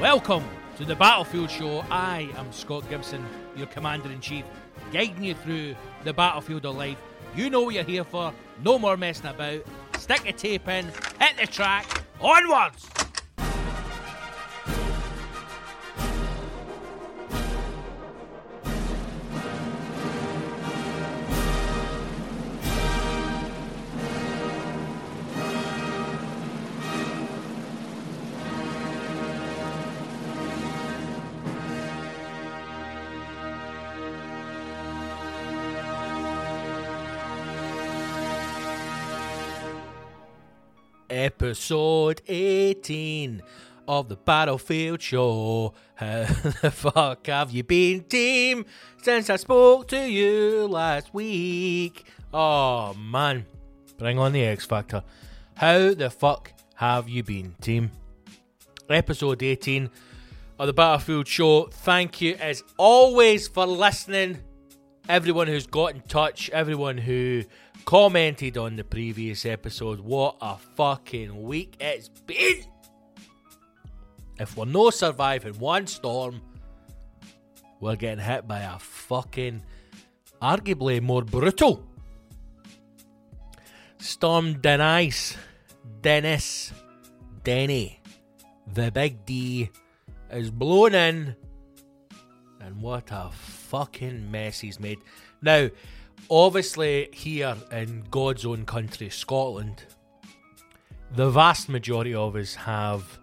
Welcome to the Battlefield Show. I am Scott Gibson, your Commander in Chief, guiding you through the battlefield of life. You know what you're here for. No more messing about. Stick the tape in, hit the track, onwards! Episode 18 of the Battlefield Show. How the fuck have you been, team, since I spoke to you last week? Oh man, bring on the X Factor. How the fuck have you been, team? Episode 18 of the Battlefield Show. Thank you as always for listening. Everyone who's got in touch, everyone who commented on the previous episode. What a fucking week it's been! If we're no surviving one storm, we're getting hit by a fucking, arguably more brutal storm Denise, Dennis, Denny, the big D is blown in, and what a fucking mess he's made. Now, obviously here in God's own country, Scotland, the vast majority of us have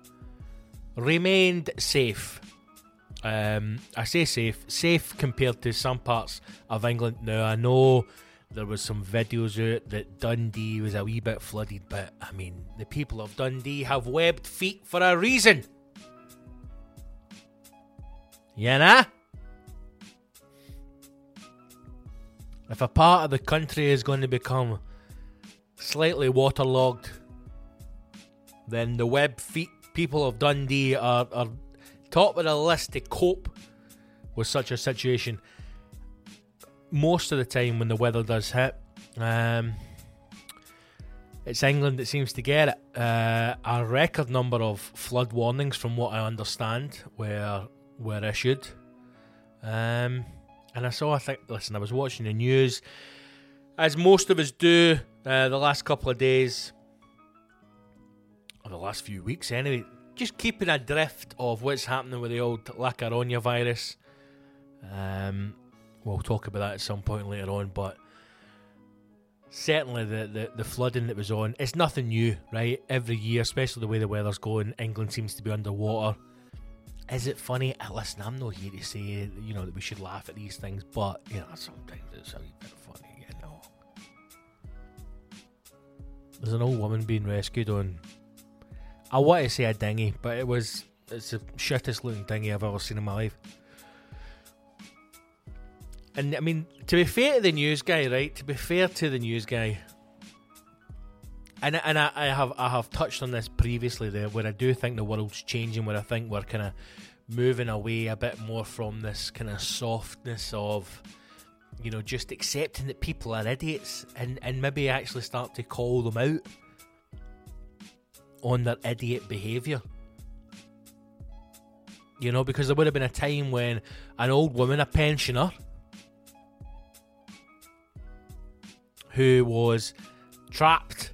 remained safe. Um, I say safe, safe compared to some parts of England. Now I know there was some videos out that Dundee was a wee bit flooded, but I mean the people of Dundee have webbed feet for a reason. You know? If a part of the country is going to become slightly waterlogged, then the web feet people of Dundee are, are top of the list to cope with such a situation. Most of the time, when the weather does hit, um, it's England that seems to get it. Uh, a record number of flood warnings, from what I understand, were were issued. Um, and I saw, I think, listen, I was watching the news, as most of us do uh, the last couple of days, or the last few weeks anyway, just keeping adrift of what's happening with the old La Caronia virus. Um, we'll talk about that at some point later on, but certainly the, the, the flooding that was on, it's nothing new, right? Every year, especially the way the weather's going, England seems to be underwater. Is it funny? Uh, listen, I'm not here to say you know that we should laugh at these things, but you know sometimes it's a bit funny, you know. There's an old woman being rescued on. I want to say a dinghy, but it was it's the shittest looking dinghy I've ever seen in my life. And I mean, to be fair to the news guy, right? To be fair to the news guy, and and I, I have I have touched on this previously there, where I do think the world's changing, where I think we're kind of moving away a bit more from this kind of softness of, you know, just accepting that people are idiots, and and maybe actually start to call them out on their idiot behaviour. You know, because there would have been a time when an old woman, a pensioner, who was trapped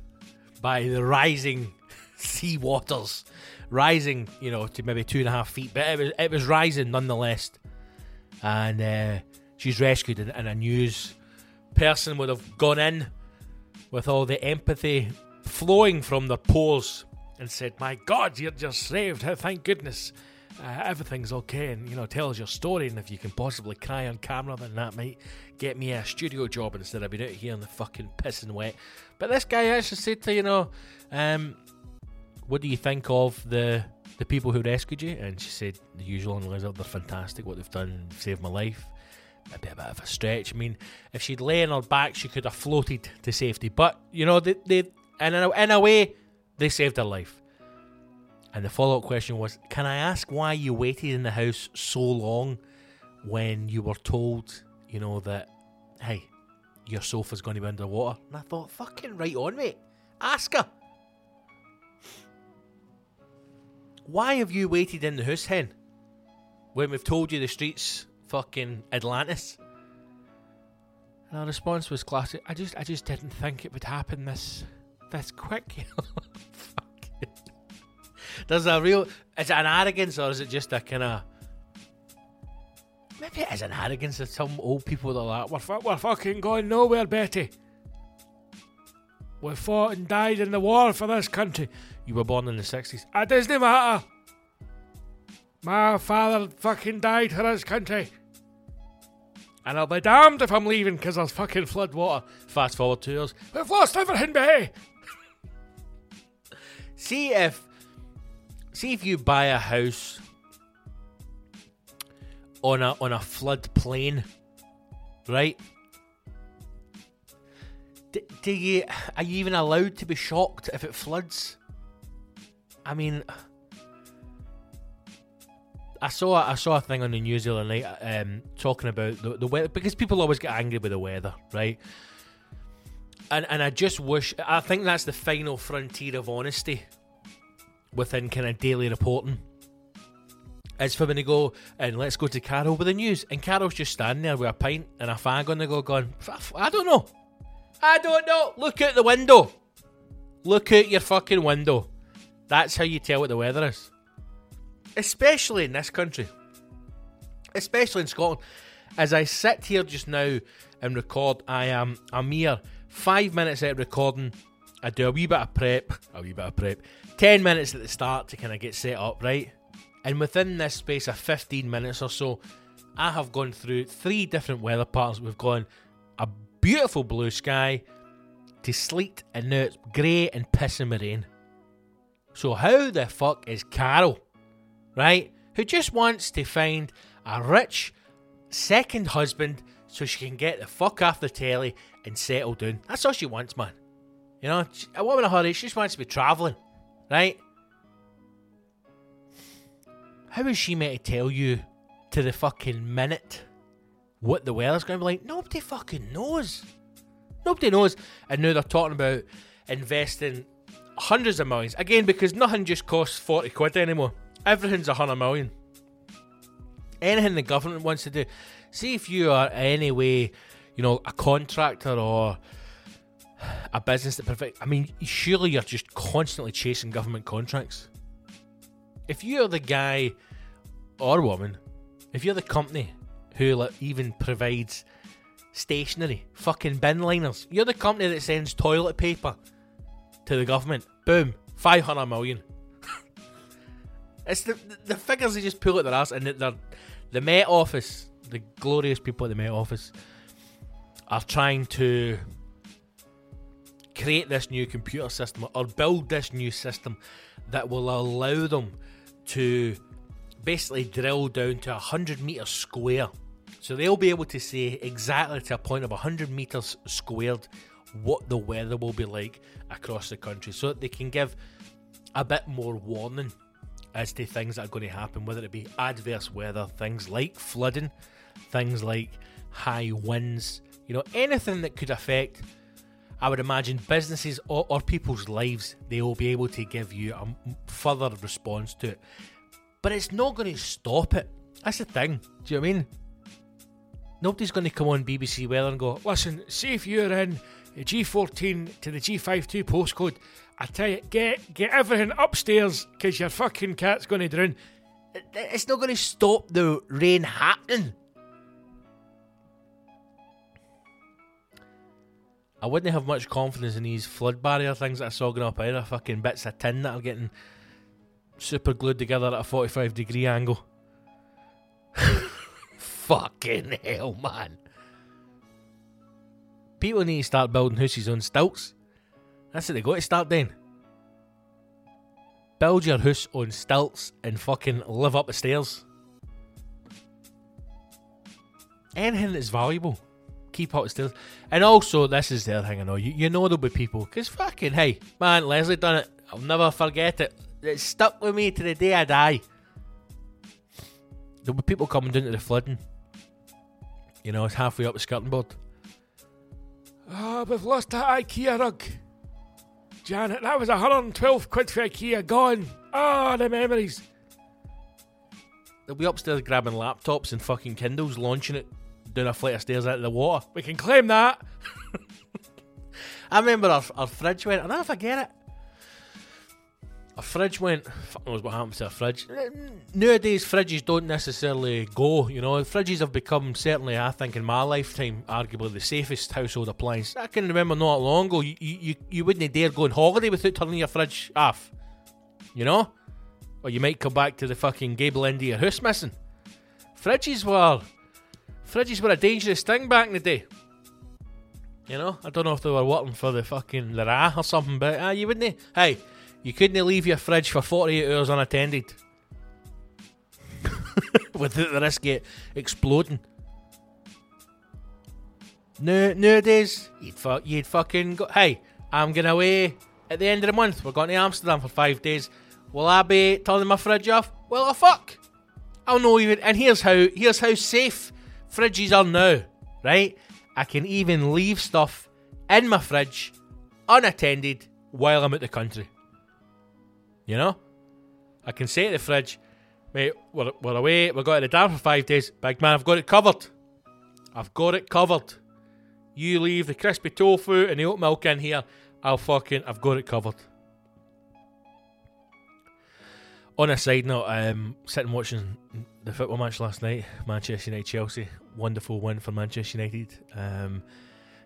by the rising sea waters, rising, you know, to maybe two and a half feet, but it was it was rising nonetheless. And uh, she's rescued, and, and a news person would have gone in with all the empathy flowing from their pores and said, "My God, you're just saved! Thank goodness." Uh, everything's okay, and you know, tell us your story. And if you can possibly cry on camera, then that might get me a studio job instead of being out here in the fucking pissing wet. But this guy actually said to you know, um, what do you think of the the people who rescued you? And she said the usual and Lizard, they're fantastic. What they've done saved my life. Maybe a bit of a stretch. I mean, if she'd lay on her back, she could have floated to safety. But you know, they, they in a, in a way, they saved her life. And the follow up question was Can I ask why you waited in the house so long when you were told, you know, that, hey, your sofa's going to be underwater? And I thought, fucking right on, mate. Ask her. Why have you waited in the house, hen? When we've told you the streets fucking Atlantis? And our response was classic. I just I just didn't think it would happen this this quick. There's a real. Is it an arrogance or is it just a kind of. Maybe it is an arrogance of some old people that are like, we're, fu- we're fucking going nowhere, Betty. We fought and died in the war for this country. You were born in the 60s. It doesn't matter. My father fucking died for this country. And I'll be damned if I'm leaving because there's fucking flood water. Fast forward two years. We've lost everything, Betty. See if see if you buy a house on a on a flood plain, right? D- do you are you even allowed to be shocked if it floods? I mean, I saw I saw a thing on the news the other night um, talking about the, the weather because people always get angry with the weather, right? And and I just wish I think that's the final frontier of honesty within kind of daily reporting. Is for when they go and let's go to Carol with the news, and Carol's just standing there with a pint and a fag on the go, going, I don't know, I don't know. Look out the window, look out your fucking window. That's how you tell what the weather is, especially in this country, especially in Scotland. As I sit here just now and record, I am a mere five minutes out of recording. I do a wee bit of prep, a wee bit of prep, 10 minutes at the start to kind of get set up, right? And within this space of 15 minutes or so, I have gone through three different weather patterns. We've gone a beautiful blue sky to sleet, and now it's grey and pissing rain. So, how the fuck is Carol, right? Who just wants to find a rich second husband so she can get the fuck off the telly and settle down. That's all she wants, man. You know, a woman in a hurry, she just wants to be travelling, right? How is she meant to tell you to the fucking minute what the weather's going to be like? Nobody fucking knows. Nobody knows. And now they're talking about investing hundreds of millions. Again, because nothing just costs 40 quid anymore. Everything's a hundred million. Anything the government wants to do. See if you are any way, you know, a contractor or a business that perfect. I mean, surely you're just constantly chasing government contracts. If you're the guy or woman, if you're the company who like, even provides stationery, fucking bin liners, you're the company that sends toilet paper to the government. Boom, five hundred million. it's the the figures they just pull at their ass, and they're the Met Office, the glorious people at the Met Office, are trying to create this new computer system or build this new system that will allow them to basically drill down to 100 meters square. So they'll be able to say exactly to a point of 100 meters squared what the weather will be like across the country so that they can give a bit more warning as to things that are going to happen, whether it be adverse weather, things like flooding, things like high winds, you know, anything that could affect, I would imagine, businesses or, or people's lives, they will be able to give you a further response to it. But it's not going to stop it. That's the thing. Do you know I mean? Nobody's going to come on BBC Weather and go, listen, see if you're in G14 to the G52 postcode, I tell you, get get everything upstairs because your fucking cat's going to drown. It's not going to stop the rain happening. I wouldn't have much confidence in these flood barrier things that are saw going up either. Fucking bits of tin that are getting super glued together at a 45 degree angle. Fucking hell, man. People need to start building houses on stilts. That's what they got to start doing. Build your house on stilts and fucking live up the stairs. Anything that's valuable keep out still. And also, this is the other thing I know. You, you know there'll be people, because fucking, hey, man, Leslie done it. I'll never forget it. It stuck with me to the day I die. There'll be people coming down to the flooding. You know, it's halfway up the skirting board. Oh, we've lost that IKEA rug. Janet, that was 112 quid for IKEA gone. Ah, oh, the memories. They'll be upstairs grabbing laptops and fucking Kindles, launching it down a flight of stairs out of the water. We can claim that. I remember our, our fridge went, I'll never forget it. Our fridge went, fuck knows what happens to a fridge. Nowadays, fridges don't necessarily go, you know. Fridges have become, certainly, I think, in my lifetime, arguably the safest household appliance. I can remember not long ago, you, you, you wouldn't dare go on holiday without turning your fridge off. You know? Or you might come back to the fucking gable end of your house missing. Fridges were Fridges were a dangerous thing back in the day. You know, I don't know if they were working for the fucking the RA or something, but uh, you wouldn't. Hey, you couldn't leave your fridge for 48 hours unattended without the risk of exploding. No, nowadays, you'd, fu- you'd fucking go. Hey, I'm going away at the end of the month. We're going to Amsterdam for five days. Will I be turning my fridge off? Well, oh fuck. I'll know even. And here's how. Here's how safe fridges are now, right? I can even leave stuff in my fridge unattended while I'm at the country. You know? I can say to the fridge, mate, we're, we're away, we're going to the dam for five days. Big man, I've got it covered. I've got it covered. You leave the crispy tofu and the oat milk in here. I'll fucking, I've got it covered. On a side note, um, sitting watching the football match last night, Manchester United Chelsea, wonderful win for Manchester United. Um,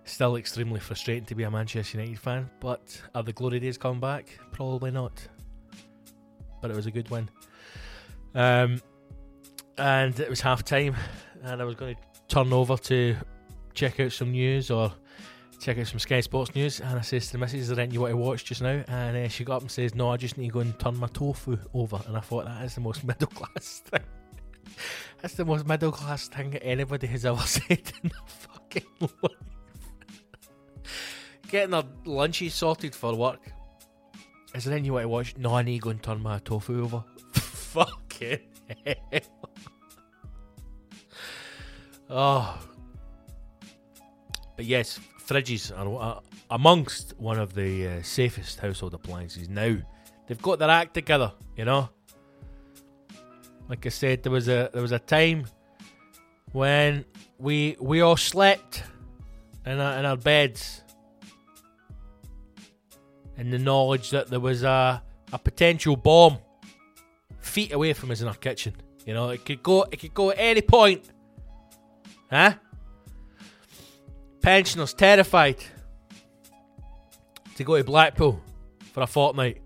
still extremely frustrating to be a Manchester United fan, but are the glory days coming back? Probably not. But it was a good win. Um, and it was half time, and I was going to turn over to check out some news or check out some Sky Sports news. And I says to the missus, Is there anything you want to watch just now? And uh, she got up and says, No, I just need to go and turn my tofu over. And I thought that is the most middle class thing. That's the most middle class thing anybody has ever said in their fucking life. Getting their lunches sorted for work. Is there you want to watch? No, I need to go and turn my tofu over. fucking hell. Oh. But yes, fridges are uh, amongst one of the uh, safest household appliances now. They've got their act together, you know. Like I said, there was a there was a time when we we all slept in our, in our beds in the knowledge that there was a a potential bomb feet away from us in our kitchen. You know, it could go it could go at any point. Huh? Pensioners terrified to go to Blackpool for a fortnight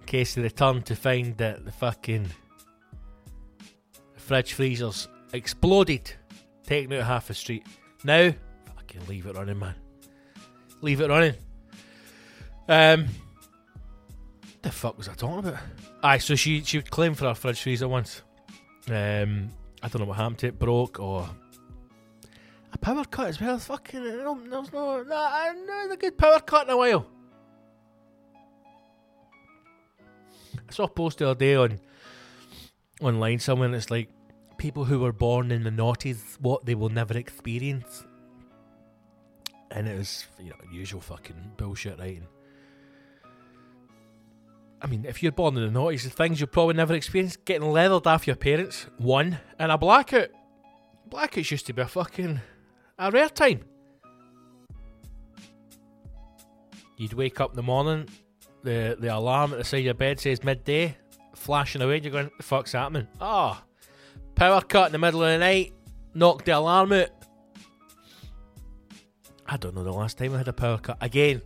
in case they return to find that the fucking fridge freezers exploded, taking out half the street. Now, fucking leave it running, man. Leave it running. Um, the fuck was I talking about? Aye, so she she claimed for her fridge freezer once. Um, I don't know what happened to it, broke or a power cut as well. Fucking no, no, no, no, no, a good power cut in a while. I saw a post the other day on online somewhere. And it's like people who were born in the noughties, what they will never experience. And it was, you know, usual fucking bullshit writing. I mean, if you're born in the noughties, the things you'll probably never experience getting leathered off your parents, one, and a blackout. Blackouts used to be a fucking a rare time. You'd wake up in the morning, the the alarm at the side of your bed says midday, flashing away, you're going, the fuck's happening? Ah, oh, power cut in the middle of the night, knocked the alarm out. I don't know the last time I had a power cut. Again,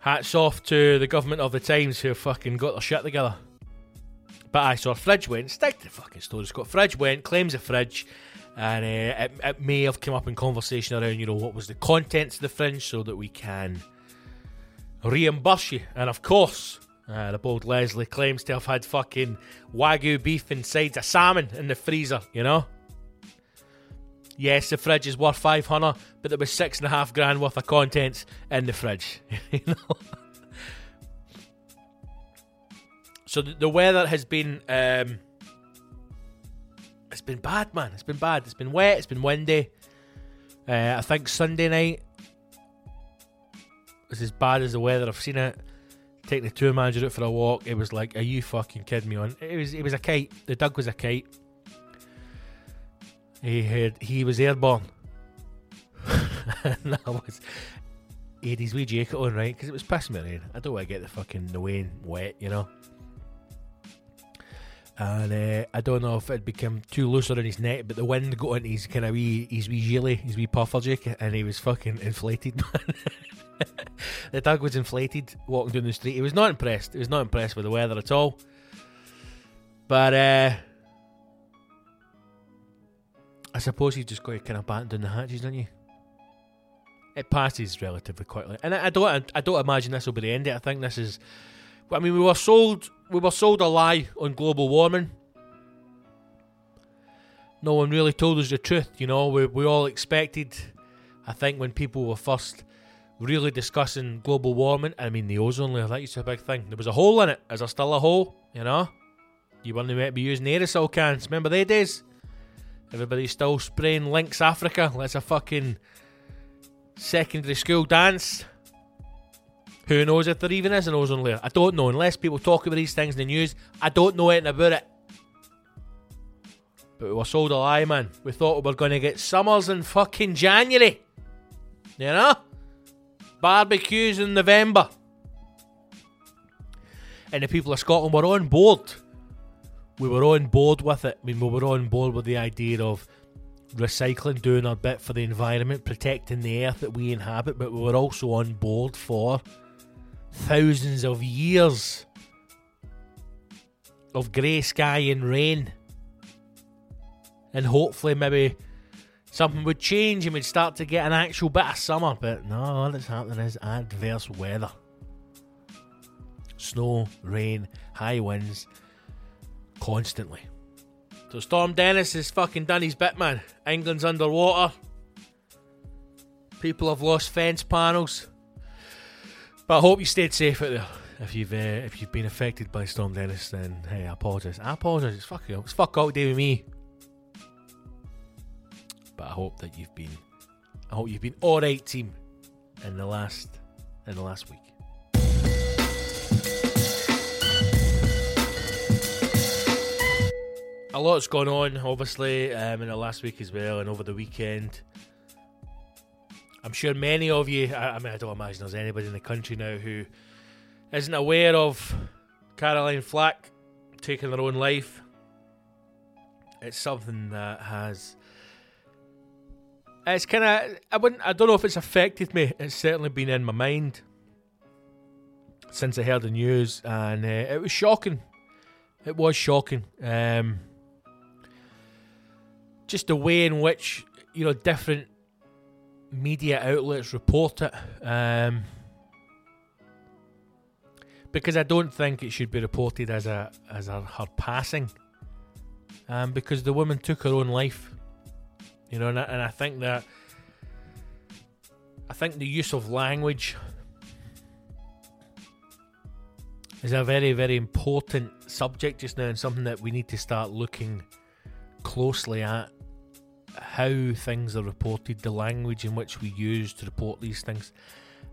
hats off to the government of the times who fucking got their shit together. But I saw a fridge went, stick to the fucking story. It's got fridge went, claims a fridge, and uh, it, it, may have come up in conversation around, you know, what was the contents of the fridge so that we can reimburse you. And of course, uh, the bold Leslie claims to have had fucking wagyu beef inside a salmon in the freezer, you know? Yes, the fridge is worth 500, but there was six and a half grand worth of contents in the fridge. you know? so the, the, weather has been um, it's been bad, man. It's been bad. It's been wet. It's been windy. Uh, I think Sunday night was as bad as the weather. I've seen it. Taking the tour manager out for a walk. It was like, are you fucking kidding me? On it was. It was a kite. The dog was a kite. He had he was airborne. and I was he had his wee jacket on, right? Because it was pissing me rain. I don't want to get the fucking the rain wet, you know. And uh, I don't know if it became too loose around his neck, but the wind got into his kind of wee, his wee gilly, his wee puffer jacket, and he was fucking inflated, man. the dog was inflated walking down the street. He was not impressed. He was not impressed with the weather at all. But uh, I suppose you just got to kind of batten down the hatches, don't you? It passes relatively quickly, and I, I don't. I don't imagine this will be the end. Of it. I think this is. I mean, we were sold. We were sold a lie on global warming. No one really told us the truth. You know, we we all expected. I think when people were first really discussing global warming, I mean the ozone layer, that used to be a big thing. There was a hole in it. Is there still a hole? You know, you to be using aerosol cans. Remember they days? Everybody's still spraying Lynx Africa. Let's a fucking secondary school dance. Who knows if there even is an ozone layer? I don't know. Unless people talk about these things in the news, I don't know anything about it. But we were sold a lie, man. We thought we were going to get summers in fucking January. You know? Barbecues in November. And the people of Scotland were on board we were on board with it. I mean, we were on board with the idea of recycling, doing our bit for the environment, protecting the earth that we inhabit, but we were also on board for thousands of years of grey sky and rain. And hopefully, maybe something would change and we'd start to get an actual bit of summer. But no, all that's happening is adverse weather snow, rain, high winds constantly. So Storm Dennis has fucking done his bit, man. England's underwater. People have lost fence panels. But I hope you stayed safe out there. If you've uh, if you've been affected by Storm Dennis, then hey, I apologise. I apologise. It's fuck It's fuck out day with me. But I hope that you've been. I hope you've been all right, team, in the last in the last week. a lot's gone on, obviously, um, in the last week as well, and over the weekend. I'm sure many of you, I, I mean, I don't imagine there's anybody in the country now who isn't aware of Caroline Flack taking their own life. It's something that has. It's kind of. I wouldn't. I don't know if it's affected me. It's certainly been in my mind since I heard the news, and uh, it was shocking. It was shocking. Um, just the way in which you know different media outlets report it. Um, because I don't think it should be reported as a as a, her passing. Um, because the woman took her own life, you know, and I, and I think that I think the use of language is a very very important subject just now, and something that we need to start looking closely at how things are reported, the language in which we use to report these things.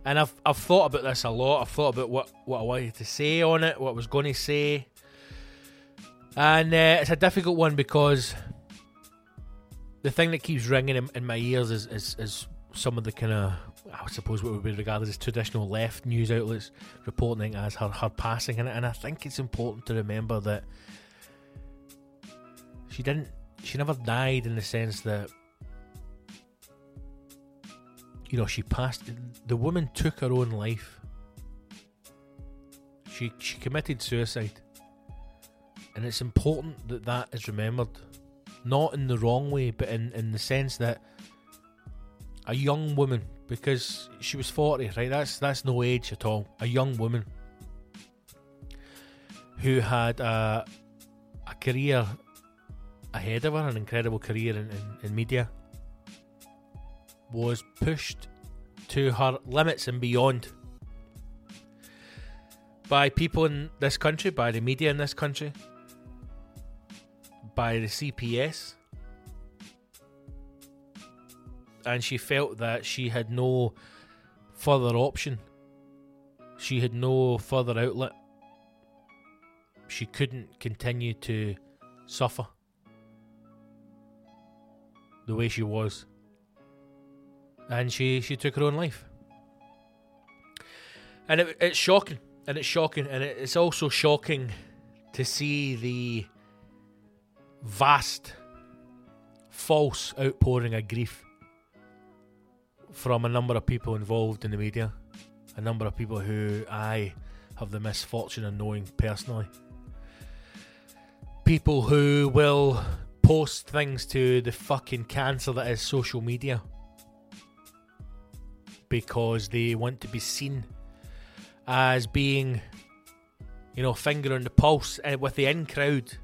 And I've I've thought about this a lot. I've thought about what, what I wanted to say on it, what I was going to say. And uh, it's a difficult one because the thing that keeps ringing in, in my ears is, is, is some of the kind of, I suppose, what would be regarded as traditional left news outlets reporting as her, her passing. And, and I think it's important to remember that she didn't, she never died in the sense that you know, she passed. The woman took her own life. She she committed suicide, and it's important that that is remembered, not in the wrong way, but in in the sense that a young woman, because she was forty, right? That's that's no age at all. A young woman who had a a career ahead of her, an incredible career in, in, in media was pushed to her limits and beyond by people in this country, by the media in this country, by the CPS. And she felt that she had no further option. She had no further outlet. She couldn't continue to suffer the way she was and she she took her own life. And it, it's shocking, and it's shocking, and it, it's also shocking to see the vast false outpouring of grief from a number of people involved in the media, a number of people who I have the misfortune of knowing personally. People who will post things to the fucking cancer that is social media because they want to be seen as being, you know, finger on the pulse uh, with the in crowd.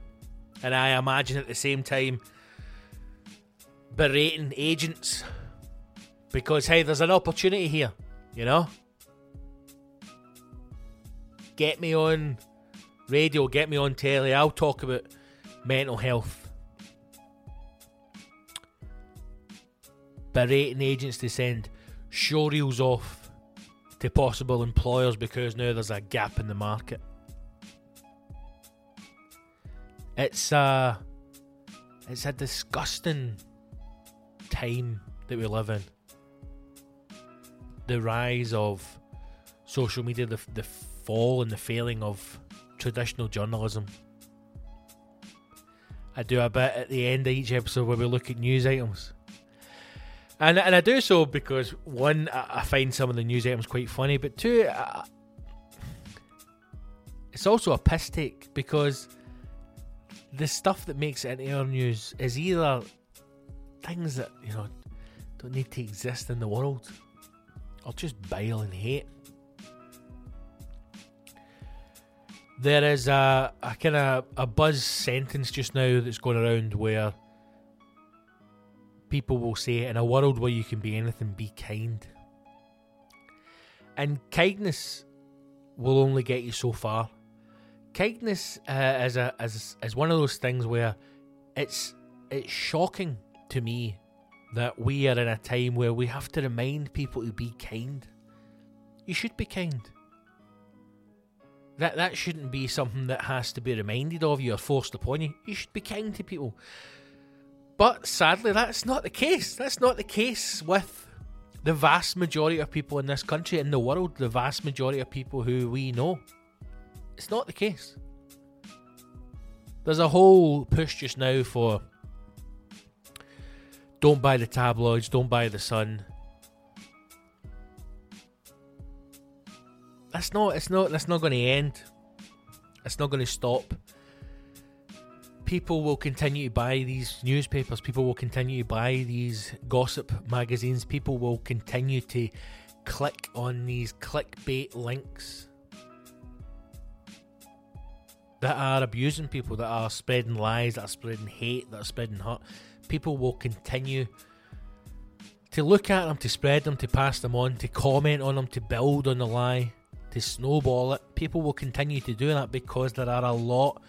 And I imagine at the same time berating agents because, hey, there's an opportunity here, you know? Get me on radio, get me on telly, I'll talk about mental health. Berating agents to send show reels off to possible employers because now there's a gap in the market. It's a it's a disgusting time that we live in. The rise of social media, the, the fall and the failing of traditional journalism. I do a bit at the end of each episode where we look at news items and and I do so because one, I find some of the news items quite funny, but two, I, it's also a piss take because the stuff that makes it our news is either things that you know don't need to exist in the world, or just bile and hate. There is a, a kind of a buzz sentence just now that's going around where people will say, in a world where you can be anything, be kind. And kindness will only get you so far. Kindness uh, is a is is one of those things where it's it's shocking to me that we are in a time where we have to remind people to be kind. You should be kind. That that shouldn't be something that has to be reminded of you or forced upon you. You should be kind to people. But sadly, that's not the case. That's not the case with the vast majority of people in this country, in the world, the vast majority of people who we know. It's not the case. There's a whole push just now for don't buy the tabloids, don't buy the Sun. That's not. It's not. That's not going to end. It's not going to stop people will continue to buy these newspapers, people will continue to buy these gossip magazines, people will continue to click on these clickbait links that are abusing people, that are spreading lies, that are spreading hate, that are spreading hurt, people will continue to look at them, to spread them, to pass them on, to comment on them, to build on the lie, to snowball it. People will continue to do that because there are a lot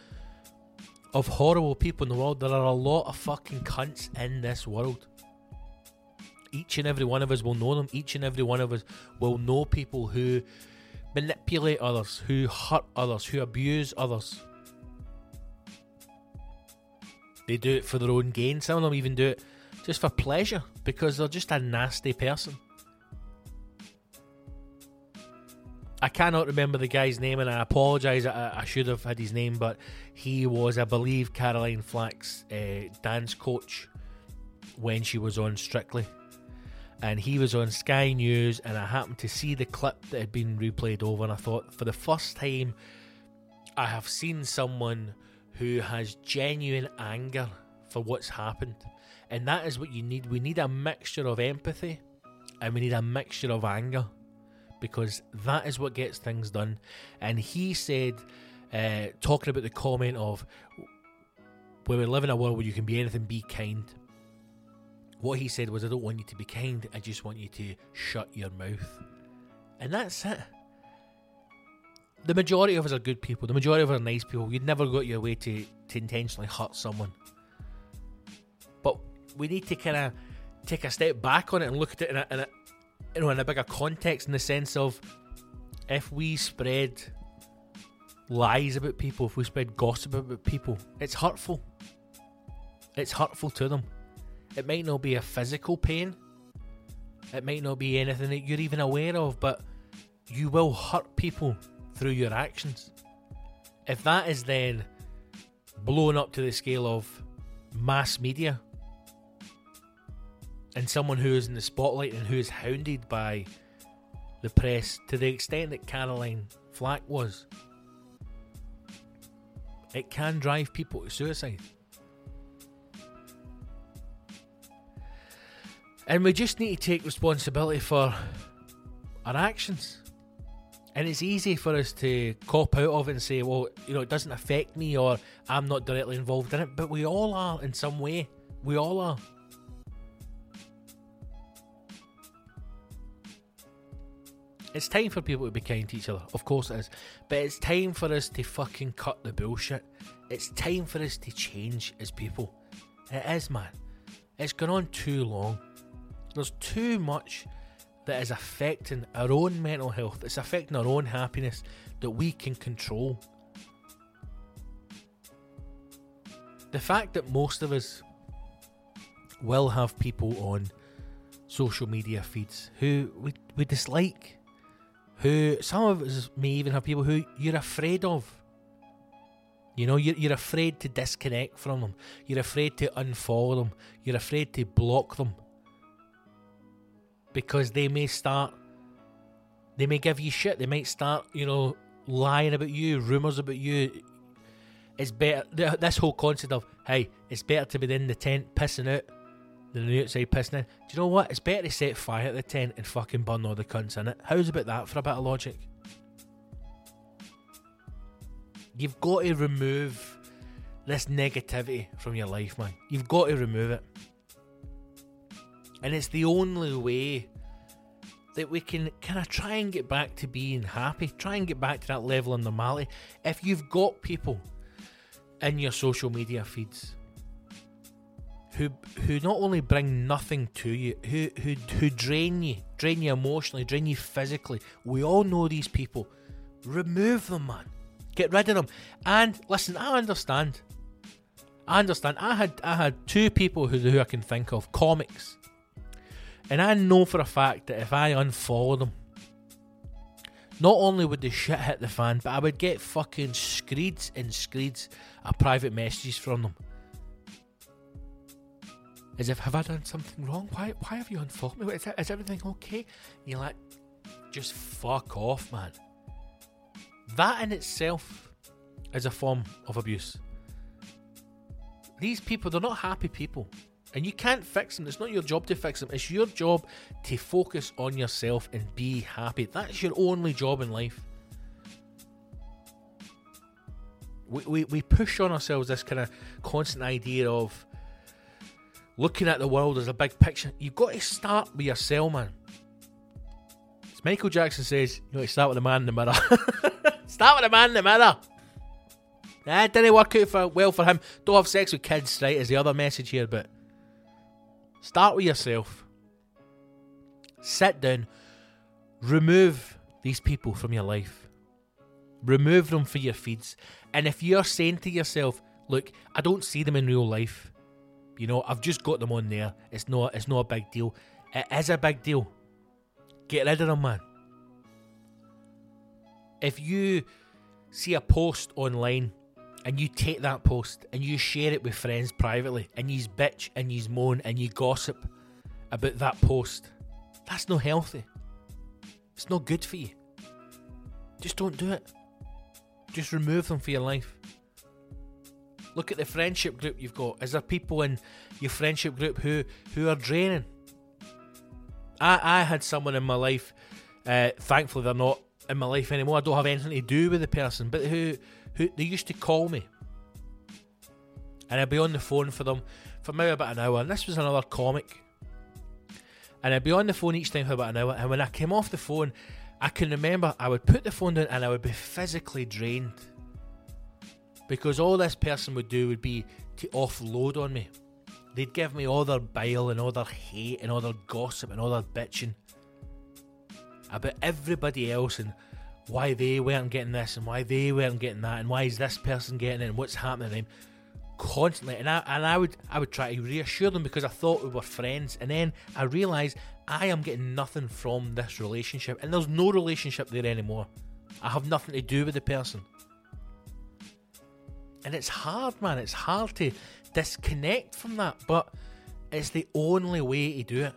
of horrible people in the world. There are a lot of fucking cunts in this world. Each and every one of us will know them. Each and every one of us will know people who manipulate others, who hurt others, who abuse others. They do it for their own gain. Some of them even do it just for pleasure because they're just a nasty person. I cannot remember the guy's name, and I apologise. I, I, should have had his name, but he was, I believe, Caroline Flack's uh, dance coach when she was on Strictly, and he was on Sky News, and I happened to see the clip that had been replayed over, and I thought, for the first time, I have seen someone who has genuine anger for what's happened, and that is what you need. We need a mixture of empathy, and we need a mixture of anger because that is what gets things done. And he said, uh, talking about the comment of we live in a world where you can be anything, be kind. What he said was, I don't want you to be kind, I just want you to shut your mouth. And that's it. The majority of us are good people. The majority of us are nice people. You'd never go out your way to, to intentionally hurt someone. But we need to kind of take a step back on it and look at it in a, in a, you know, in a bigger context, in the sense of if we spread lies about people, if we spread gossip about people, it's hurtful. It's hurtful to them. It might not be a physical pain. It might not be anything that you're even aware of, but you will hurt people through your actions. If that is then blown up to the scale of mass media, and someone who is in the spotlight and who is hounded by the press to the extent that Caroline Flack was, it can drive people to suicide. And we just need to take responsibility for our actions. And it's easy for us to cop out of it and say, well, you know, it doesn't affect me or I'm not directly involved in it. But we all are in some way. We all are. It's time for people to be kind to each other. Of course it is. But it's time for us to fucking cut the bullshit. It's time for us to change as people. It is, man. It's gone on too long. There's too much that is affecting our own mental health. It's affecting our own happiness that we can control. The fact that most of us will have people on social media feeds who we, we dislike who some of us may even have people who you're afraid of. You know, you're, you're afraid to disconnect from them. You're afraid to unfollow them. You're afraid to block them. Because they may start, they may give you shit. They might start, you know, lying about you, rumours about you. It's better, this whole concept of, hey, it's better to be in the tent pissing out than the outside pissing in. Do you know what? It's better to set fire to the tent and fucking burn all the cunts in it. How's about that for a bit of logic? You've got to remove this negativity from your life, man. You've got to remove it. And it's the only way that we can kind of try and get back to being happy, try and get back to that level of normality. If you've got people in your social media feeds who who not only bring nothing to you, who who who drain you, drain you emotionally, drain you physically. We all know these people. Remove them, man. Get rid of them. And listen, I understand. I understand. I had I had two people who who I can think of, comics. And I know for a fact that if I unfollow them, not only would the shit hit the fan, but I would get fucking screeds and screeds of private messages from them as if have I done something wrong? Why why have you unfollowed me? Is, everything okay? And you're like, just fuck off, man. That in itself is a form of abuse. These people, they're not happy people. And you can't fix them. It's not your job to fix them. It's your job to focus on yourself and be happy. That's your only job in life. We, we, we push on ourselves this kind of constant idea of looking at the world as a big picture. You've got to start with yourself, man. As Michael Jackson says, you got to start with the man in the mirror. start with the man in the mirror. That didn't work out for, well for him. Don't have sex with kids, right? Is the other message here, but start with yourself. Sit down. Remove these people from your life. Remove them from your feeds. And if you're saying to yourself, look, I don't see them in real life. You know, I've just got them on there. It's not it's not a big deal. It is a big deal. Get rid of them, man. If you see a post online and you take that post and you share it with friends privately and you bitch and you moan and you gossip about that post, that's not healthy. It's not good for you. Just don't do it. Just remove them for your life. Look at the friendship group you've got. Is there people in your friendship group who who are draining? I I had someone in my life. Uh, thankfully, they're not in my life anymore. I don't have anything to do with the person, but who who they used to call me, and I'd be on the phone for them for maybe about an hour. And this was another comic, and I'd be on the phone each time for about an hour. And when I came off the phone, I can remember I would put the phone down and I would be physically drained because all this person would do would be to offload on me. They'd give me all their bile and all their hate and all their gossip and all their bitching about everybody else and why they weren't getting this and why they weren't getting that and why is this person getting it and what's happening to them constantly and I and I would I would try to reassure them because I thought we were friends and then I realised I am getting nothing from this relationship and there's no relationship there anymore. I have nothing to do with the person. And it's hard, man. It's hard to disconnect from that, but it's the only way to do it.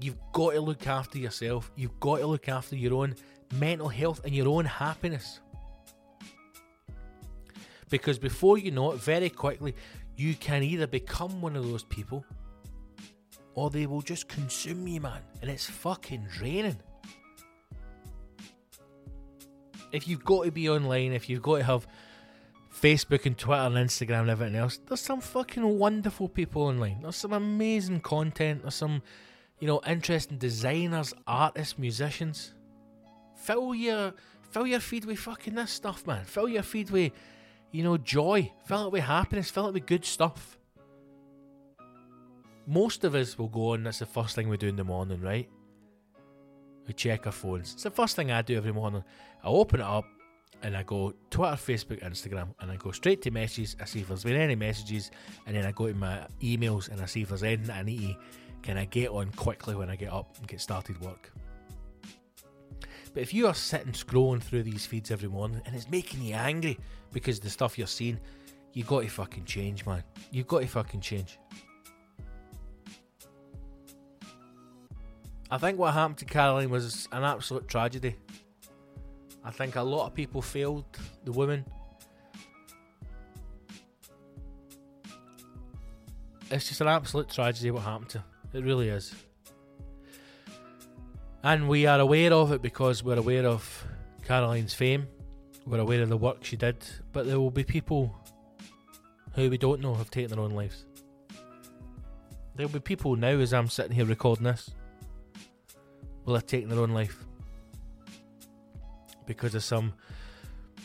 You've got to look after yourself. You've got to look after your own mental health and your own happiness. Because before you know it, very quickly, you can either become one of those people or they will just consume you, man. And it's fucking draining. If you've got to be online, if you've got to have Facebook and Twitter and Instagram and everything else, there's some fucking wonderful people online. There's some amazing content. There's some, you know, interesting designers, artists, musicians. Fill your fill your feed with fucking this stuff, man. Fill your feed with, you know, joy. Fill it with happiness. Fill it with good stuff. Most of us will go on. That's the first thing we do in the morning, right? We check our phones. It's the first thing I do every morning. I open it up and I go Twitter, Facebook, Instagram, and I go straight to messages. I see if there's been any messages, and then I go to my emails and I see if there's anything I need to can I get on quickly when I get up and get started work. But if you are sitting scrolling through these feeds every morning and it's making you angry because the stuff you're seeing, you got to fucking change, man. You've got to fucking change. I think what happened to Caroline was an absolute tragedy. I think a lot of people failed the woman. It's just an absolute tragedy what happened to her. It really is. And we are aware of it because we're aware of Caroline's fame. We're aware of the work she did. But there will be people who we don't know have taken their own lives. There will be people now, as I'm sitting here recording this, will have taken their own life because of some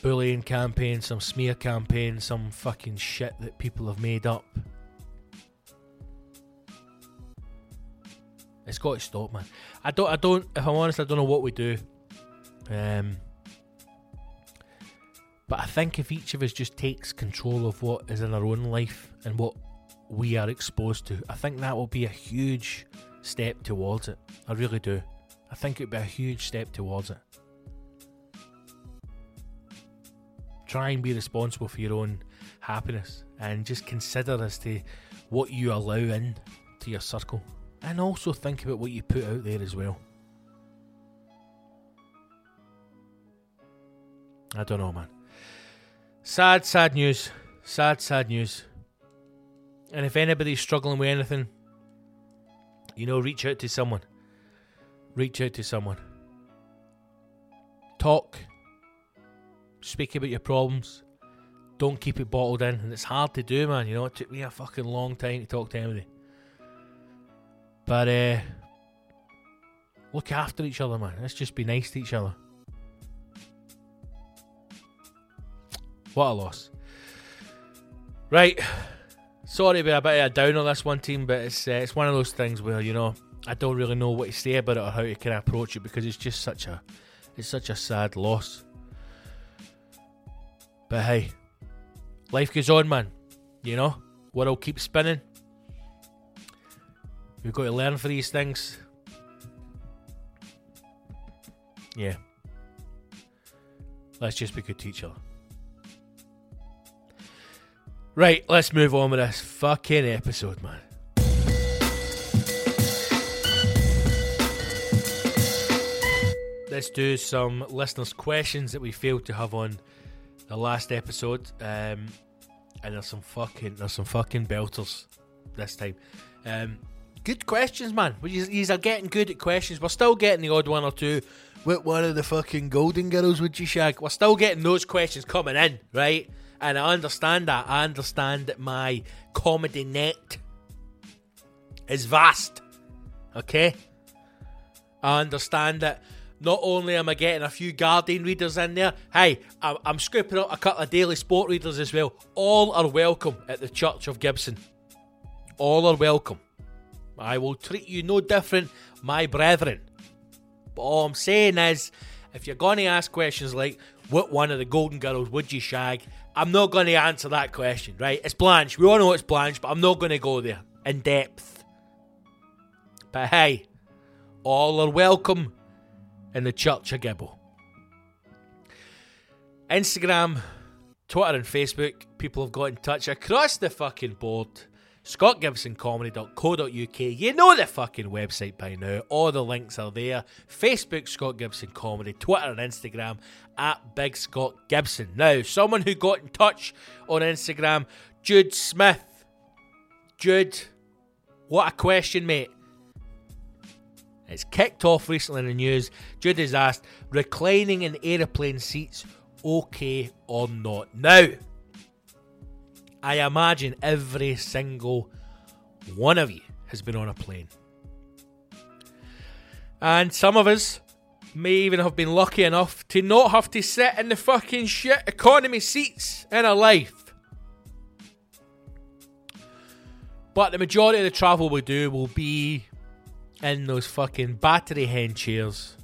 bullying campaign, some smear campaign, some fucking shit that people have made up. It's got to stop, man. I don't. I don't. If I'm honest, I don't know what we do. Um, but I think if each of us just takes control of what is in our own life and what we are exposed to, I think that will be a huge step towards it. I really do. I think it'd be a huge step towards it. try and be responsible for your own happiness and just consider as to what you allow in to your circle and also think about what you put out there as well. I don't know, man. Sad, sad news. Sad, sad news. And if anybody's struggling with anything, you know, reach out to someone. Reach out to someone. Talk Speak about your problems. Don't keep it bottled in. And it's hard to do, man. You know, it took me a fucking long time to talk to anybody. But, uh, look after each other, man. Let's just be nice to each other. What a loss. Right. Sorry about a bit of a down on this one team, but it's uh, it's one of those things where you know I don't really know what to say about it or how to kind of approach it because it's just such a it's such a sad loss. But hey, life goes on, man. You know, world keeps spinning. We've got to learn for these things. Yeah. Let's just be good to each other. Right, let's move on with this fucking episode, man. Let's do some listeners' questions that we failed to have on the last episode. Um, and there's some fucking there's some fucking belters this time. Um, good questions, man. You uh, are getting good at questions. We're still getting the odd one or two. What one of the fucking Golden Girls would you shag? We're still getting those questions coming in, right? And I understand that. I understand that my comedy net is vast. Okay? I understand that not only am I getting a few Guardian readers in there, hey, I'm, I'm scooping up a couple of Daily Sport readers as well. All are welcome at the Church of Gibson. All are welcome. I will treat you no different, my brethren. But all I'm saying is, if you're going to ask questions like, what one of the Golden Girls would you shag? I'm not going to answer that question, right? It's Blanche. We all know it's Blanche, but I'm not going to go there in depth. But hey, all are welcome in the Church of Gibbo. Instagram, Twitter, and Facebook, people have got in touch across the fucking board. ScottGibsonComedy.co.uk. You know the fucking website by now. All the links are there. Facebook, Scott Gibson Comedy, Twitter and Instagram at Big Scott Gibson. Now, someone who got in touch on Instagram, Jude Smith. Jude, what a question, mate. It's kicked off recently in the news. Jude has asked, reclining in aeroplane seats, okay or not? Now, I imagine every single one of you has been on a plane. And some of us may even have been lucky enough to not have to sit in the fucking shit economy seats in our life. But the majority of the travel we do will be in those fucking battery hen chairs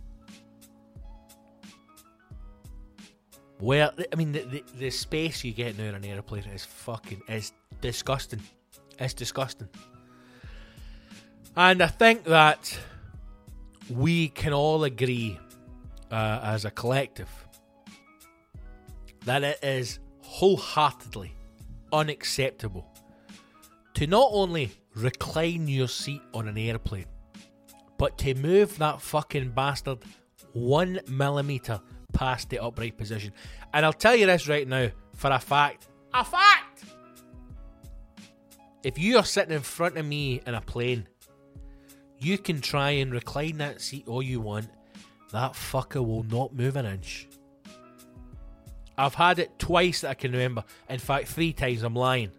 Where I mean, the, the, the space you get now in an aeroplane is fucking is disgusting. It's disgusting. And I think that we can all agree uh, as a collective that it is wholeheartedly unacceptable to not only recline your seat on an airplane, but to move that fucking bastard one millimeter past the upright position. And I'll tell you this right now for a fact. A fact! If you are sitting in front of me in a plane, you can try and recline that seat all you want. That fucker will not move an inch. I've had it twice that I can remember. In fact, three times I'm lying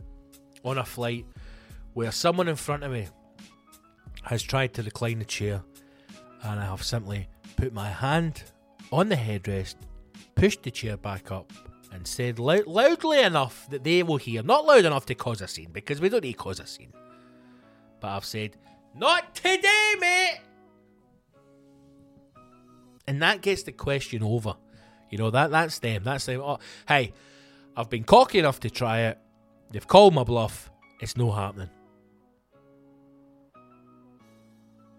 on a flight where someone in front of me has tried to recline the chair and I have simply put my hand on the headrest, pushed the chair back up, and said loud, loudly enough that they will hear. Not loud enough to cause a scene, because we don't need to cause a scene. But I've said, Not today, mate! And that gets the question over. You know, that that's them. That's them. Oh, hey, I've been cocky enough to try it. They've called my bluff. It's no happening.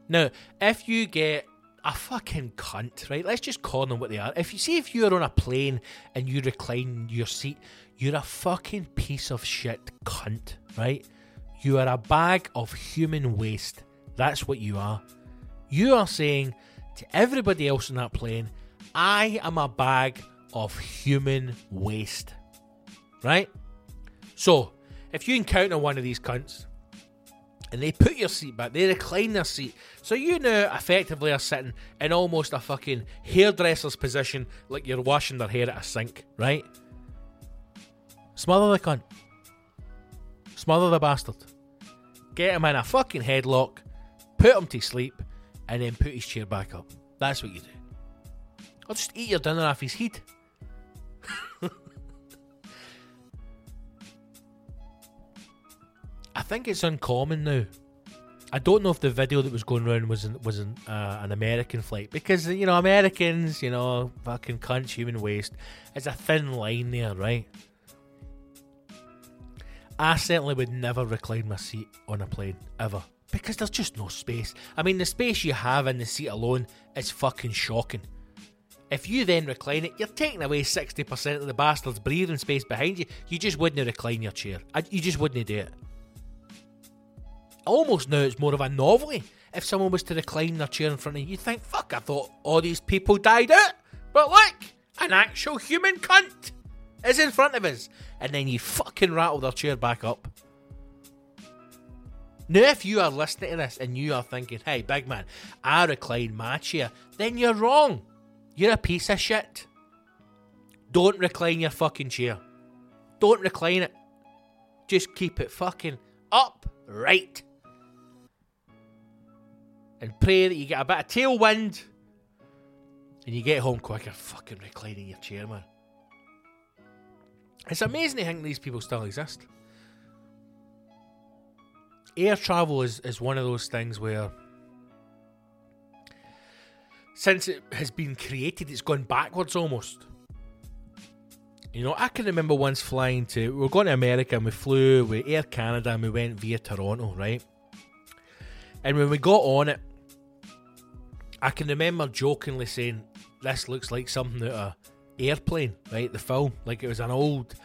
Now, if you get a fucking cunt, right? Let's just call them what they are. If you see if you're on a plane and you recline your seat, you're a fucking piece of shit cunt, right? You are a bag of human waste. That's what you are. You are saying to everybody else on that plane, I am a bag of human waste. Right? So, if you encounter one of these cunts and they put your seat back, they recline their seat. So you now effectively are sitting in almost a fucking hairdresser's position, like you're washing their hair at a sink, right? Smother the cunt. Smother the bastard. Get him in a fucking headlock, put him to sleep, and then put his chair back up. That's what you do. Or just eat your dinner off his head. think it's uncommon now. I don't know if the video that was going around was in, was in, uh, an American flight because you know Americans, you know, fucking cunts, human waste. It's a thin line there, right? I certainly would never recline my seat on a plane ever because there's just no space. I mean, the space you have in the seat alone is fucking shocking. If you then recline it, you're taking away 60% of the bastard's breathing space behind you. You just wouldn't recline your chair. You just wouldn't do it. Almost now it's more of a novelty. If someone was to recline their chair in front of you, you'd think, fuck, I thought all these people died out. But look, an actual human cunt is in front of us. And then you fucking rattle their chair back up. Now, if you are listening to this and you are thinking, hey, big man, I recline my chair, then you're wrong. You're a piece of shit. Don't recline your fucking chair. Don't recline it. Just keep it fucking upright. And pray that you get a bit of tailwind and you get home quicker fucking reclining your chair, man. It's amazing to think these people still exist. Air travel is, is one of those things where since it has been created, it's gone backwards almost. You know, I can remember once flying to, we were going to America and we flew with Air Canada and we went via Toronto, right? And when we got on it, I can remember jokingly saying, This looks like something out of Airplane, right? The film. Like it was an old,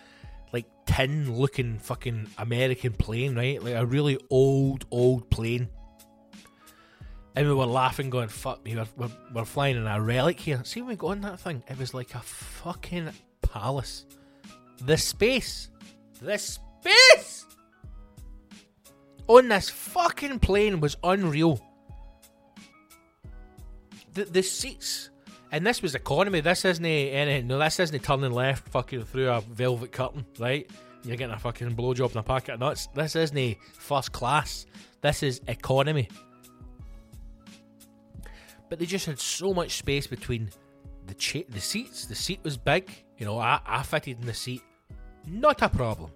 like tin looking fucking American plane, right? Like a really old, old plane. And we were laughing, going, fuck me, we're, we're, we're flying in a relic here. See when we got on that thing, it was like a fucking palace. The space. The space! On this fucking plane was unreal. The, the seats and this was economy. This isn't any. No, this isn't turning left fucking through a velvet curtain, right? You're getting a fucking blowjob and a packet of nuts. This isn't first class. This is economy. But they just had so much space between the cha- the seats. The seat was big. You know, I, I fitted in the seat. Not a problem.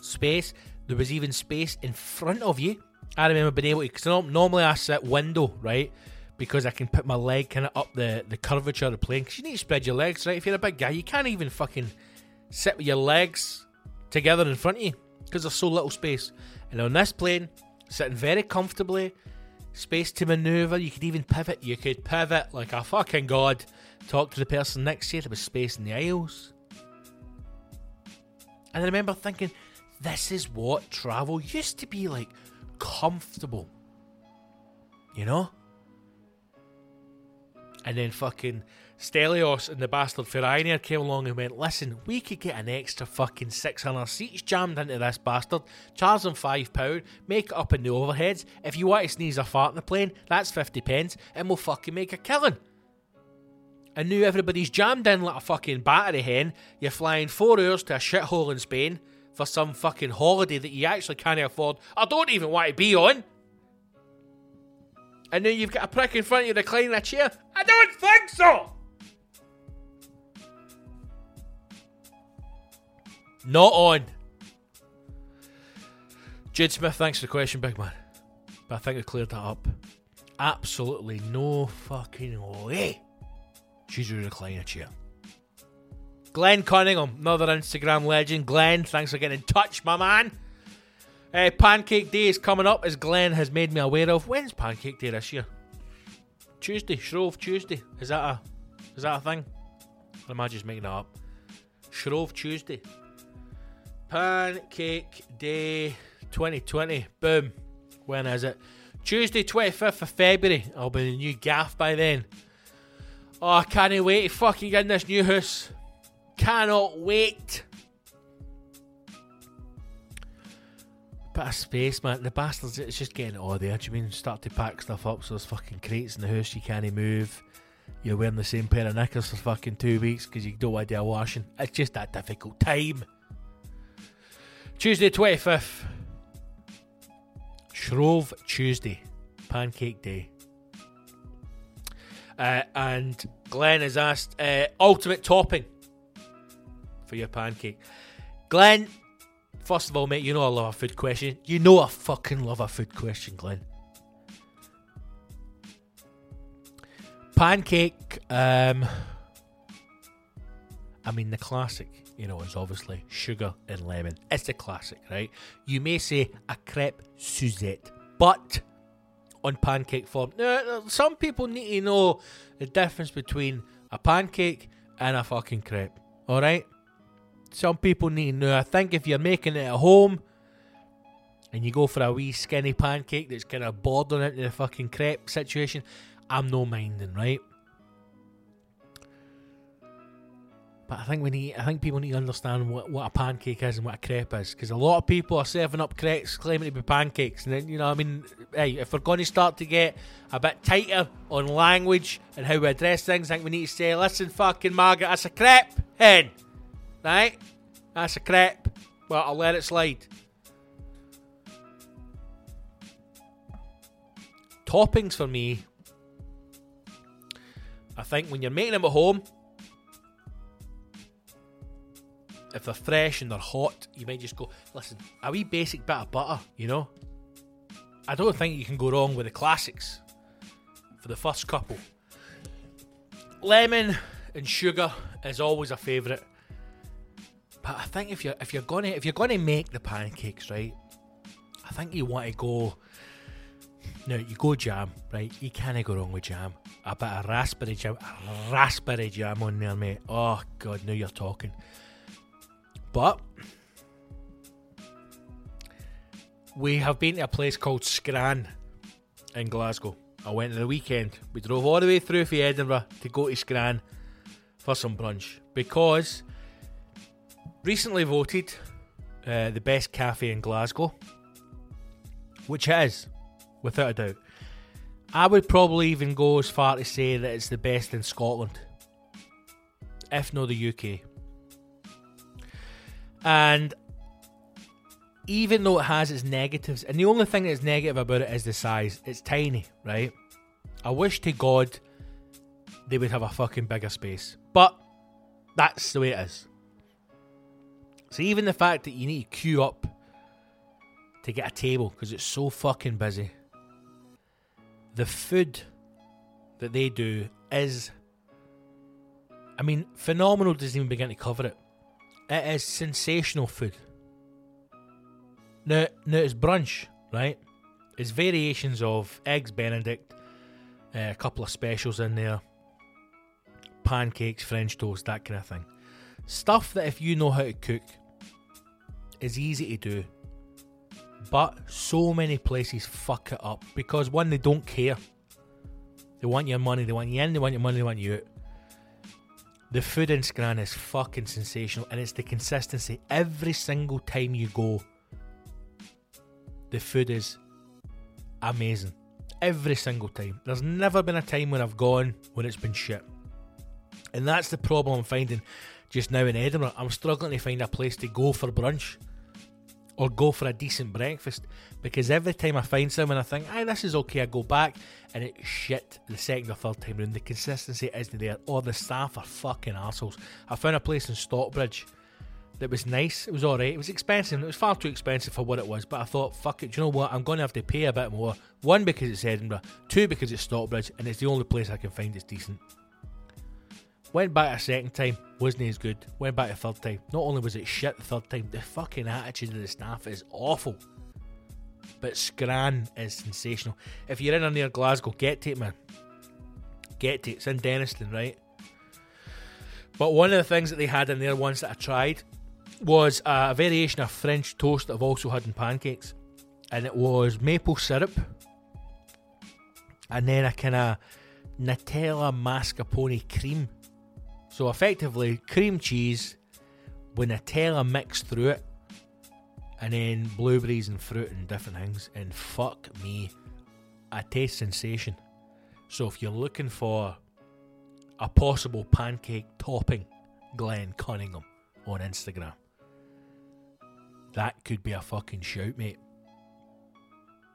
Space. There was even space in front of you. I remember being able to, because normally I sit window, right? Because I can put my leg kind of up the, the curvature of the plane. Because you need to spread your legs, right? If you're a big guy, you can't even fucking sit with your legs together in front of you because there's so little space. And on this plane, sitting very comfortably, space to maneuver. You could even pivot. You could pivot like a fucking god. Talk to the person next to you. There was space in the aisles. And I remember thinking, this is what travel used to be like comfortable. You know? And then fucking Stelios and the bastard Ryanair came along and went, listen, we could get an extra fucking 600 seats jammed into this bastard, charge them £5, make it up in the overheads. If you want to sneeze or fart in the plane, that's 50 pence, and we'll fucking make a killing. And now everybody's jammed in like a fucking battery hen. You're flying four hours to a shithole in Spain for some fucking holiday that you actually can't afford. I don't even want to be on and then you've got a prick in front of you reclining a chair? I don't think so! Not on. Jude Smith, thanks for the question, big man. But I think I cleared that up. Absolutely no fucking way she's a recline a chair. Glenn Cunningham, another Instagram legend. Glenn, thanks for getting in touch, my man. Uh, Pancake Day is coming up, as Glenn has made me aware of. When's Pancake Day this year? Tuesday, Shrove Tuesday. Is that a is that a thing? Or am I just making that up? Shrove Tuesday. Pancake Day 2020. Boom. When is it? Tuesday, 25th of February. I'll be in the new gaff by then. Oh, I can't wait to fucking get in this new house. Cannot wait. Bit of space, man. The bastards, it's just getting all there. Do you mean start to pack stuff up so there's fucking crates in the house you can't move? You're wearing the same pair of knickers for fucking two weeks because you don't want to do a washing. It's just that difficult time. Tuesday, 25th. Shrove Tuesday. Pancake Day. Uh, and Glenn has asked uh, ultimate topping for your pancake. Glenn, first of all, mate, you know I love a food question. You know I fucking love a food question, Glenn. Pancake, um, I mean, the classic, you know, is obviously sugar and lemon. It's the classic, right? You may say a crepe Suzette, but on pancake form, now, some people need to know the difference between a pancake and a fucking crepe, alright? Some people need know. I think if you're making it at home and you go for a wee skinny pancake that's kind of bordering into the fucking crepe situation, I'm no minding, right? But I think we need. I think people need to understand what, what a pancake is and what a crepe is, because a lot of people are serving up crepes claiming to be pancakes, and then you know, I mean, hey, if we're going to start to get a bit tighter on language and how we address things, I think we need to say, "Listen, fucking Margaret, that's a crepe, hen, right? That's a crap, Well, I'll let it slide. Toppings for me I think when you're making them at home, if they're fresh and they're hot, you might just go, listen, a wee basic bit of butter, you know? I don't think you can go wrong with the classics for the first couple. Lemon and sugar is always a favourite. But I think if you're if you're gonna if you're gonna make the pancakes, right, I think you want to go now you go jam, right? You can't go wrong with jam. A bit of raspberry jam, raspberry jam on there, mate. Oh god, now you're talking. But we have been to a place called Scran in Glasgow. I went on the weekend. We drove all the way through from Edinburgh to go to Scran for some brunch because recently voted uh, the best cafe in Glasgow, which is without a doubt. I would probably even go as far to say that it's the best in Scotland, if not the UK. And even though it has its negatives, and the only thing that's negative about it is the size, it's tiny, right? I wish to God they would have a fucking bigger space. But that's the way it is. So even the fact that you need to queue up to get a table because it's so fucking busy the food that they do is, I mean, phenomenal doesn't even begin to cover it. It is sensational food. Now, now it's brunch, right? It's variations of eggs Benedict, uh, a couple of specials in there, pancakes, French toast, that kind of thing. Stuff that if you know how to cook is easy to do but so many places fuck it up because one, they don't care. They want your money, they want you in, they want your money, they want you out. The food in Scran is fucking sensational and it's the consistency. Every single time you go, the food is amazing. Every single time. There's never been a time when I've gone when it's been shit. And that's the problem I'm finding just now in Edinburgh. I'm struggling to find a place to go for brunch or go for a decent breakfast because every time I find someone I think, aye, this is okay, I go back and it's shit the second or third time round. The consistency isn't there, or the staff are fucking assholes. I found a place in Stockbridge that was nice, it was alright, it was expensive, it was far too expensive for what it was, but I thought, fuck it, do you know what, I'm going to have to pay a bit more. One, because it's Edinburgh, two, because it's Stockbridge, and it's the only place I can find that's decent. Went back a second time, wasn't as good. Went back a third time. Not only was it shit the third time, the fucking attitude of the staff is awful. But Scran is sensational. If you're in or near Glasgow, get to it, man. Get to it. It's in Dennistoun, right? But one of the things that they had in there once that I tried was a variation of French toast that I've also had in pancakes. And it was maple syrup. And then a kind of Nutella mascarpone cream so effectively, cream cheese with Nutella mixed through it, and then blueberries and fruit and different things. And fuck me, a taste sensation. So if you're looking for a possible pancake topping, Glenn Cunningham on Instagram, that could be a fucking shout, mate.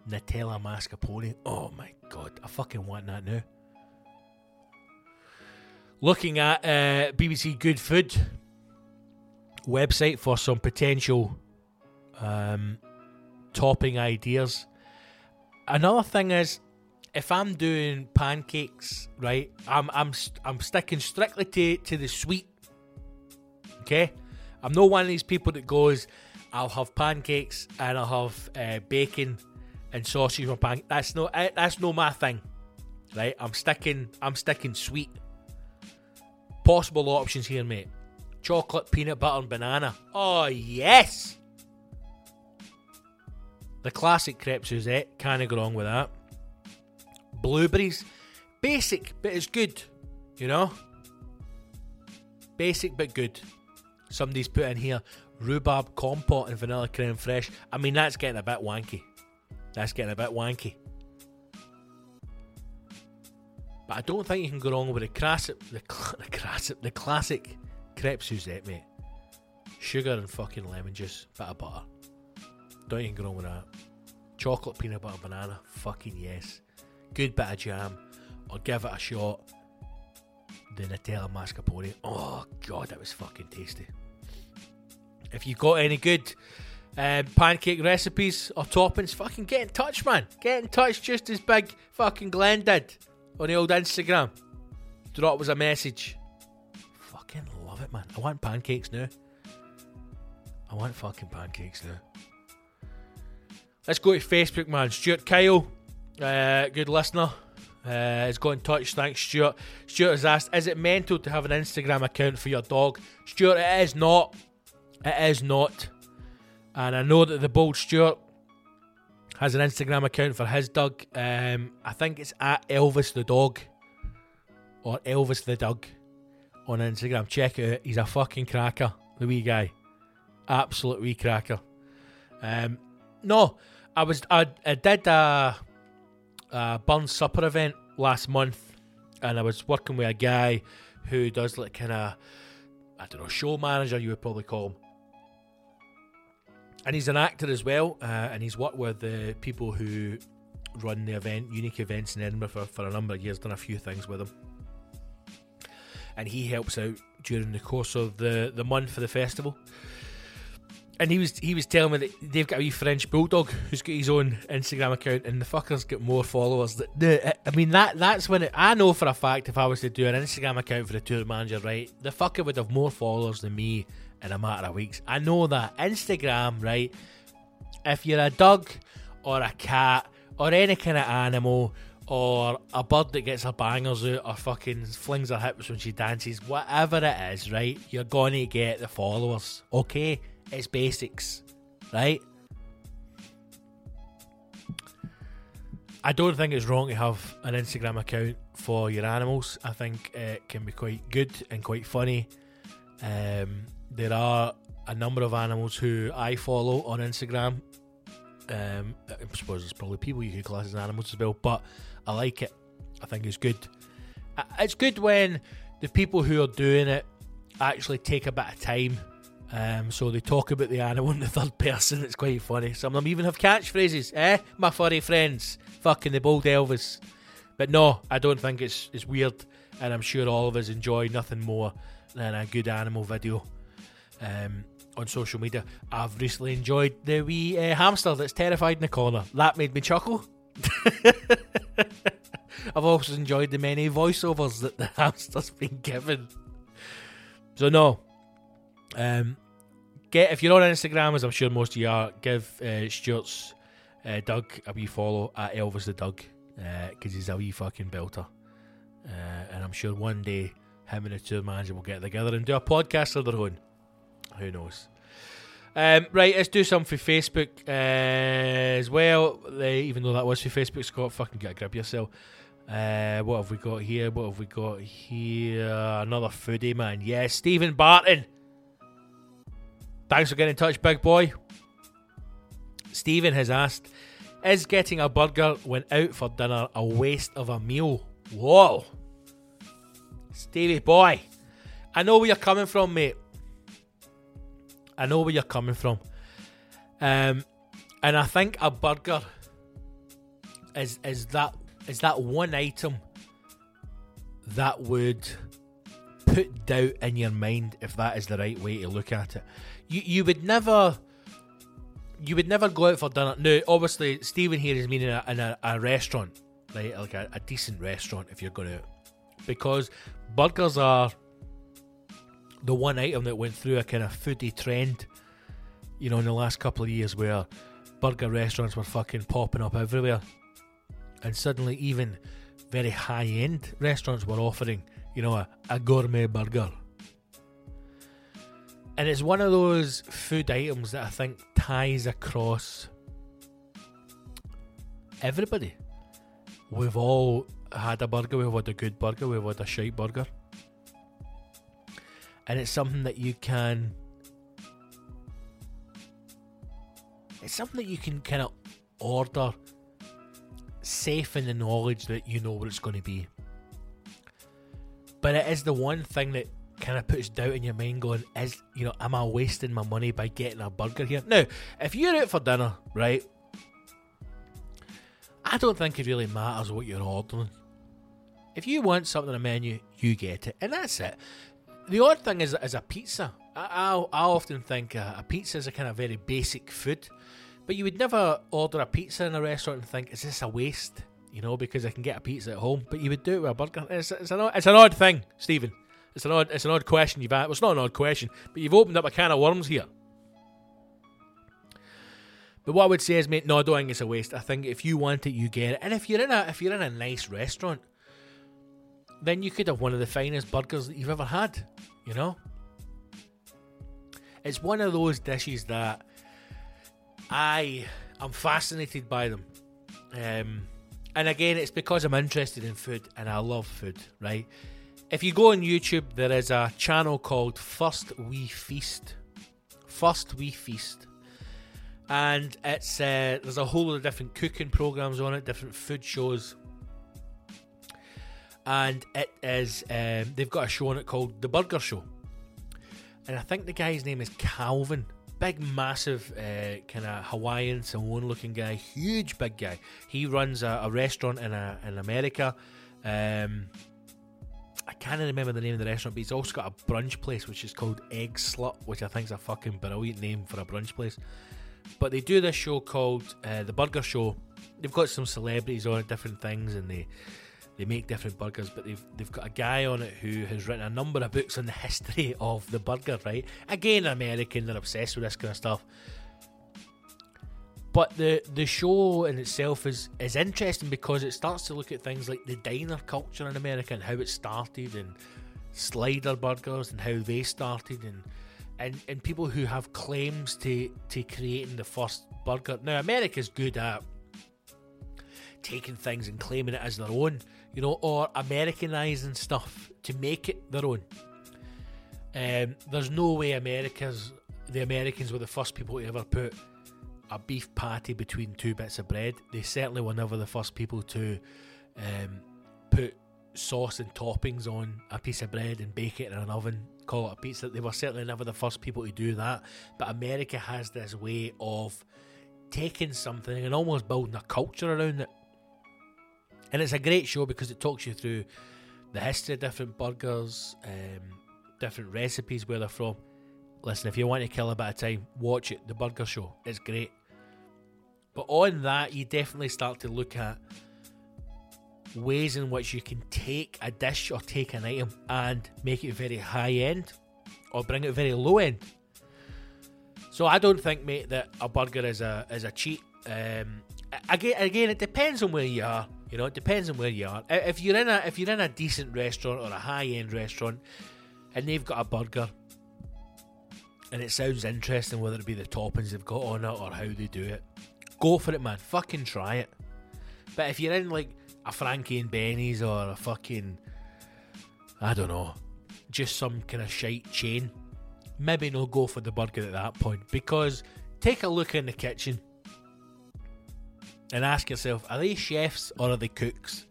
Nutella mascarpone. Oh my god, I fucking want that now. Looking at uh, BBC Good Food website for some potential um, topping ideas. Another thing is, if I'm doing pancakes, right, I'm I'm I'm sticking strictly to to the sweet. Okay, I'm not one of these people that goes, I'll have pancakes and I'll have uh, bacon and sausage on pancakes. That's no that's no my thing, right? I'm sticking I'm sticking sweet. Possible options here, mate. Chocolate, peanut butter, and banana. Oh yes. The classic crepe Suzette, can't go wrong with that. Blueberries, basic, but it's good, you know? Basic but good. Somebody's put in here rhubarb compote and vanilla creme fraiche. I mean, that's getting a bit wanky. That's getting a bit wanky. But I don't think you can go wrong with the classic, the, cl- the classic, the classic crepe Suzette, mate. Sugar and fucking lemon juice, bit of butter. Don't even go wrong with that. Chocolate, peanut butter, banana. Fucking yes. Good bit of jam. Or give it a shot. The Nutella mascarpone. Oh, God, that was fucking tasty. If you've got any good um, pancake recipes or toppings, fucking get in touch, man. Get in touch just as big fucking Glenn did on the old Instagram. Drop us a message. Fucking love it, man. I want pancakes now. I want fucking pancakes now. Let's go to Facebook, man. Stuart Kyle, uh, good listener, uh, has got in touch. Thanks, Stuart. Stuart has asked, "Is it mental to have an Instagram account for your dog?" Stuart, it is not. It is not. And I know that the bold Stuart has an Instagram account for his dog. Um, I think it's at Elvis the dog or Elvis the dog on Instagram. Check it out. He's a fucking cracker, the wee guy. Absolute wee cracker. Um, no, I was I, I did a, a Burns Supper event last month, and I was working with a guy who does like kind of I don't know show manager you would probably call him, and he's an actor as well, uh, and he's worked with the people who run the event, unique events in Edinburgh for, for a number of years, done a few things with him, and he helps out during the course of the the month for the festival and he was he was telling me that they've got a wee French bulldog who's got his own Instagram account, and the fucker's got more followers. That I mean that that's when it, I know for a fact if I was to do an Instagram account for the tour manager, right, the fucker would have more followers than me in a matter of weeks. I know that Instagram, right. If you're a dog or a cat or any kind of animal or a bird that gets her bangers out or fucking flings her hips when she dances, whatever it is, right, you're gonna get the followers, okay? It's basics, right? I don't think it's wrong to have an Instagram account for your animals. I think it can be quite good and quite funny. Um, there are a number of animals who I follow on Instagram. Um, I suppose there's probably people you could class as animals as well, but I like it. I think it's good. It's good when the people who are doing it actually take a bit of time um, so they talk about the animal in the third person. It's quite funny. Some of them even have catchphrases. Eh, my furry friends, fucking the bold Elvis. But no, I don't think it's it's weird, and I'm sure all of us enjoy nothing more than a good animal video um, on social media. I've recently enjoyed the wee uh, hamster that's terrified in the corner. That made me chuckle. I've also enjoyed the many voiceovers that the hamster's been given. So no, um, get if you're on Instagram, as I'm sure most of you are, give uh, Stuart's uh, Doug a wee follow at Elvis the Doug because uh, he's a wee fucking belter. Uh, and I'm sure one day him and the tour manager will get together and do a podcast of their own. Who knows? Um, right, let's do some for Facebook uh, as well. even though that was for Facebook, Scott, fucking get a grip yourself. Uh, what have we got here? What have we got here? Another foodie man. Yes, Stephen Barton. Thanks for getting in touch, big boy. Stephen has asked, "Is getting a burger when out for dinner a waste of a meal?" Whoa, Stevie boy, I know where you're coming from, mate. I know where you're coming from. Um, and I think a burger is is that is that one item that would put doubt in your mind if that is the right way to look at it. You you would never you would never go out for dinner. Now, obviously, Stephen here is meaning a, in a, a restaurant, right? Like a, a decent restaurant if you're going out, because burgers are the one item that went through a kind of foodie trend, you know, in the last couple of years where burger restaurants were fucking popping up everywhere. And suddenly, even very high end restaurants were offering, you know, a, a gourmet burger. And it's one of those food items that I think ties across everybody. We've all had a burger, we've had a good burger, we've had a shite burger and it's something that you can it's something that you can kind of order safe in the knowledge that you know what it's going to be. But it is the one thing that kind of puts doubt in your mind going is you know am i wasting my money by getting a burger here? Now if you're out for dinner right i don't think it really matters what you're ordering. If you want something on the menu you get it and that's it the odd thing is, is a pizza. I, I, I often think a, a pizza is a kind of very basic food, but you would never order a pizza in a restaurant and think, is this a waste? You know, because I can get a pizza at home, but you would do it with a burger. It's, it's, an, it's an odd thing, Stephen. It's an odd, it's an odd question you've asked. Well, it's not an odd question, but you've opened up a can of worms here. But what I would say is, mate, no, I don't think it's a waste. I think if you want it, you get it. And if you're in a if you're in a nice restaurant, then you could have one of the finest burgers that you've ever had, you know? It's one of those dishes that I am fascinated by them. Um, and again, it's because I'm interested in food and I love food, right? If you go on YouTube, there is a channel called First We Feast. First We Feast. And it's uh, there's a whole lot of different cooking programs on it, different food shows and it is um, they've got a show on it called The Burger Show, and I think the guy's name is Calvin. Big, massive, uh, kind of Hawaiian Samoan-looking guy, huge, big guy. He runs a, a restaurant in a, in America. Um, I can't remember the name of the restaurant, but he's also got a brunch place which is called Eggslut, which I think is a fucking brilliant name for a brunch place. But they do this show called uh, The Burger Show. They've got some celebrities on it, different things, and they they make different burgers, but they've they've got a guy on it who has written a number of books on the history of the burger. Right, again, American, they're obsessed with this kind of stuff. But the the show in itself is is interesting because it starts to look at things like the diner culture in America and how it started, and slider burgers and how they started, and and and people who have claims to to creating the first burger. Now, America's good at taking things and claiming it as their own you know, or Americanizing stuff to make it their own. Um, there's no way America's the Americans were the first people to ever put a beef patty between two bits of bread. They certainly were never the first people to um, put sauce and toppings on a piece of bread and bake it in an oven, call it a pizza. They were certainly never the first people to do that. But America has this way of taking something and almost building a culture around it. And it's a great show because it talks you through the history of different burgers, um, different recipes, where they're from. Listen, if you want to kill a bit of time, watch it. The Burger Show. It's great. But on that, you definitely start to look at ways in which you can take a dish or take an item and make it very high end or bring it very low end. So I don't think, mate, that a burger is a is a cheat. Um, again, again, it depends on where you are. You know, it depends on where you are. If you're in a if you're in a decent restaurant or a high end restaurant, and they've got a burger, and it sounds interesting, whether it be the toppings they've got on it or how they do it, go for it, man. Fucking try it. But if you're in like a Frankie and Benny's or a fucking, I don't know, just some kind of shite chain, maybe no go for the burger at that point because take a look in the kitchen and ask yourself are they chefs or are they cooks?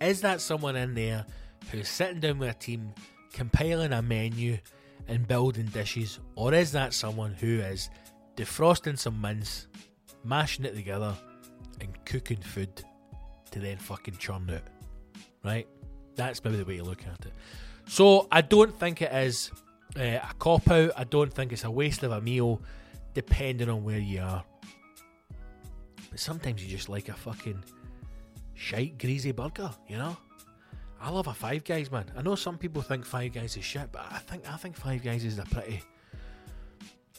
Is that someone in there who's sitting down with a team, compiling a menu and building dishes, or is that someone who is defrosting some mince, mashing it together, and cooking food to then fucking churn out? Right? That's maybe the way to look at it. So I don't think it is uh, a cop out. I don't think it's a waste of a meal, depending on where you are. But sometimes you just like a fucking shite greasy burger, you know? I love a Five Guys, man. I know some people think Five Guys is shit, but I think I think Five Guys is a pretty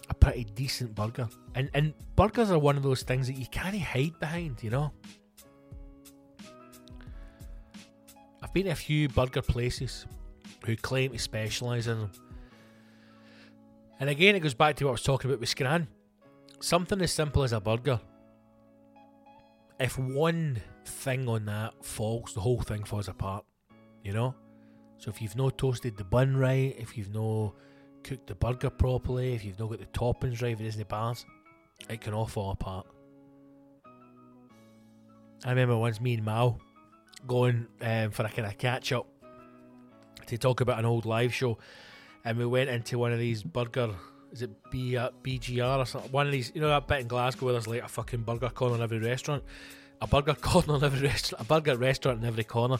a pretty decent burger. And and burgers are one of those things that you can't hide behind, you know? I've been to a few burger places who claim to specialise in them. And again, it goes back to what I was talking about with Scran. Something as simple as a burger. If one thing on that falls, the whole thing falls apart. You know? So if you've not toasted the bun right, if you've not cooked the burger properly, if you've not got the toppings right, if it isn't bars, it can all fall apart. I remember once me and Mal going um, for a kind of catch up to talk about an old live show, and we went into one of these burger. Is it B, uh, BGR or something? One of these, you know, that bit in Glasgow where there's like a fucking burger corner in every restaurant, a burger corner in every restaurant, a burger restaurant in every corner.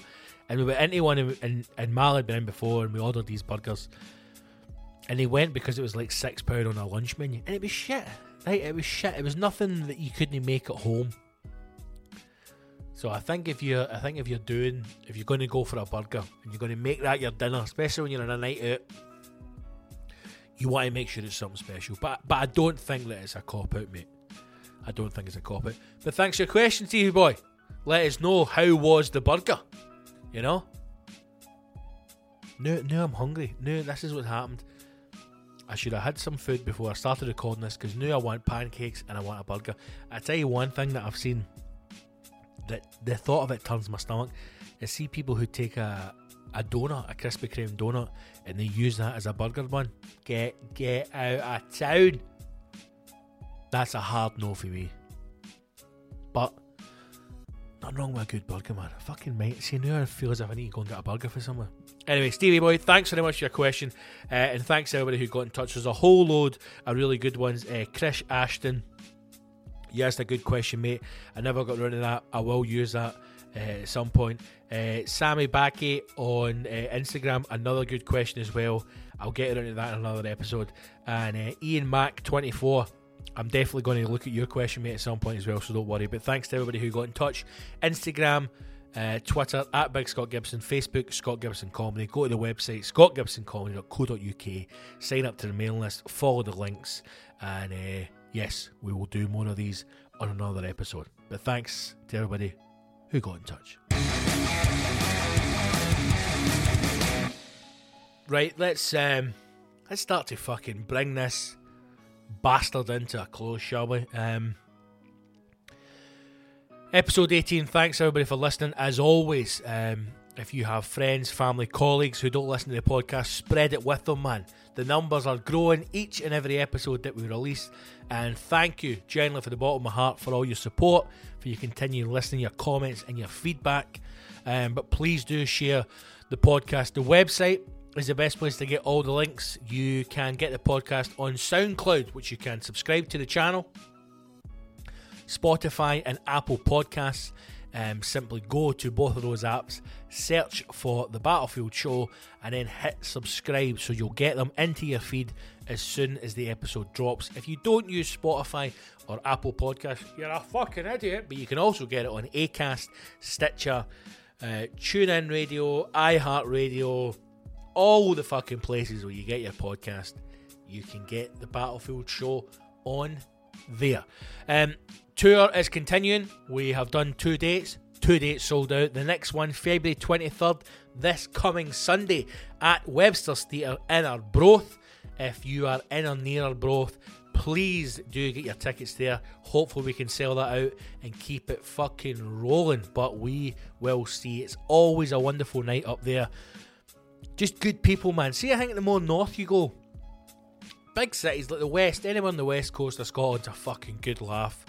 And we went into one, and, and, and Mal had been in before, and we ordered these burgers. And they went because it was like six pound on a lunch menu, and it was shit. Right, it was shit. It was nothing that you couldn't make at home. So I think if you, I think if you're doing, if you're going to go for a burger and you're going to make that your dinner, especially when you're on a night out, you want to make sure it's something special. But but I don't think that it's a cop out, mate. I don't think it's a cop out. But thanks for your question, Stevie boy. Let us know how was the burger. You know. No, no, I'm hungry. No, this is what happened. I should have had some food before I started recording this because now I want pancakes and I want a burger. I tell you one thing that I've seen that the thought of it turns my stomach is see people who take a a donut, a Krispy Kreme donut, and they use that as a burger bun. Get get out of town. That's a hard no for me. But nothing wrong with a good burger, man. I fucking mate. See now I feel as if I need to go and get a burger for somewhere. Anyway, Stevie boy, thanks very much for your question, uh, and thanks everybody who got in touch. There's a whole load of really good ones. Uh, Chris Ashton, you asked a good question, mate. I never got around to that. I will use that uh, at some point. Uh, Sammy Backy on uh, Instagram, another good question as well. I'll get around to that in another episode. And uh, Ian Mac 24. I'm definitely going to look at your question, mate, at some point as well, so don't worry. But thanks to everybody who got in touch. Instagram, uh, Twitter, at Big Scott Gibson, Facebook, Scott Gibson Comedy. Go to the website, scottgibsoncomedy.co.uk. Sign up to the mailing list, follow the links, and uh, yes, we will do more of these on another episode. But thanks to everybody who got in touch. Right, let's um, let's start to fucking bring this bastard into a close, shall we? Um, episode 18, thanks everybody for listening. As always, um, if you have friends, family, colleagues who don't listen to the podcast, spread it with them, man. The numbers are growing each and every episode that we release. And thank you, genuinely, for the bottom of my heart, for all your support, for your continued listening, your comments, and your feedback. Um, but please do share the podcast. The website is the best place to get all the links. You can get the podcast on SoundCloud, which you can subscribe to the channel, Spotify, and Apple Podcasts. Um, simply go to both of those apps, search for the Battlefield Show, and then hit subscribe so you'll get them into your feed as soon as the episode drops. If you don't use Spotify or Apple Podcasts, you're a fucking idiot, but you can also get it on Acast, Stitcher, uh, TuneIn Radio, iHeartRadio, all the fucking places where you get your podcast. You can get the Battlefield Show on there. Um, tour is continuing. We have done two dates. Two dates sold out. The next one, February 23rd, this coming Sunday at Webster's Theatre in Arbroath. If you are in or near Arbroath, please do get your tickets there. Hopefully, we can sell that out and keep it fucking rolling. But we will see. It's always a wonderful night up there. Just good people, man. See, I think the more north you go, big cities like the west, anyone on the west coast of Scotland's a fucking good laugh.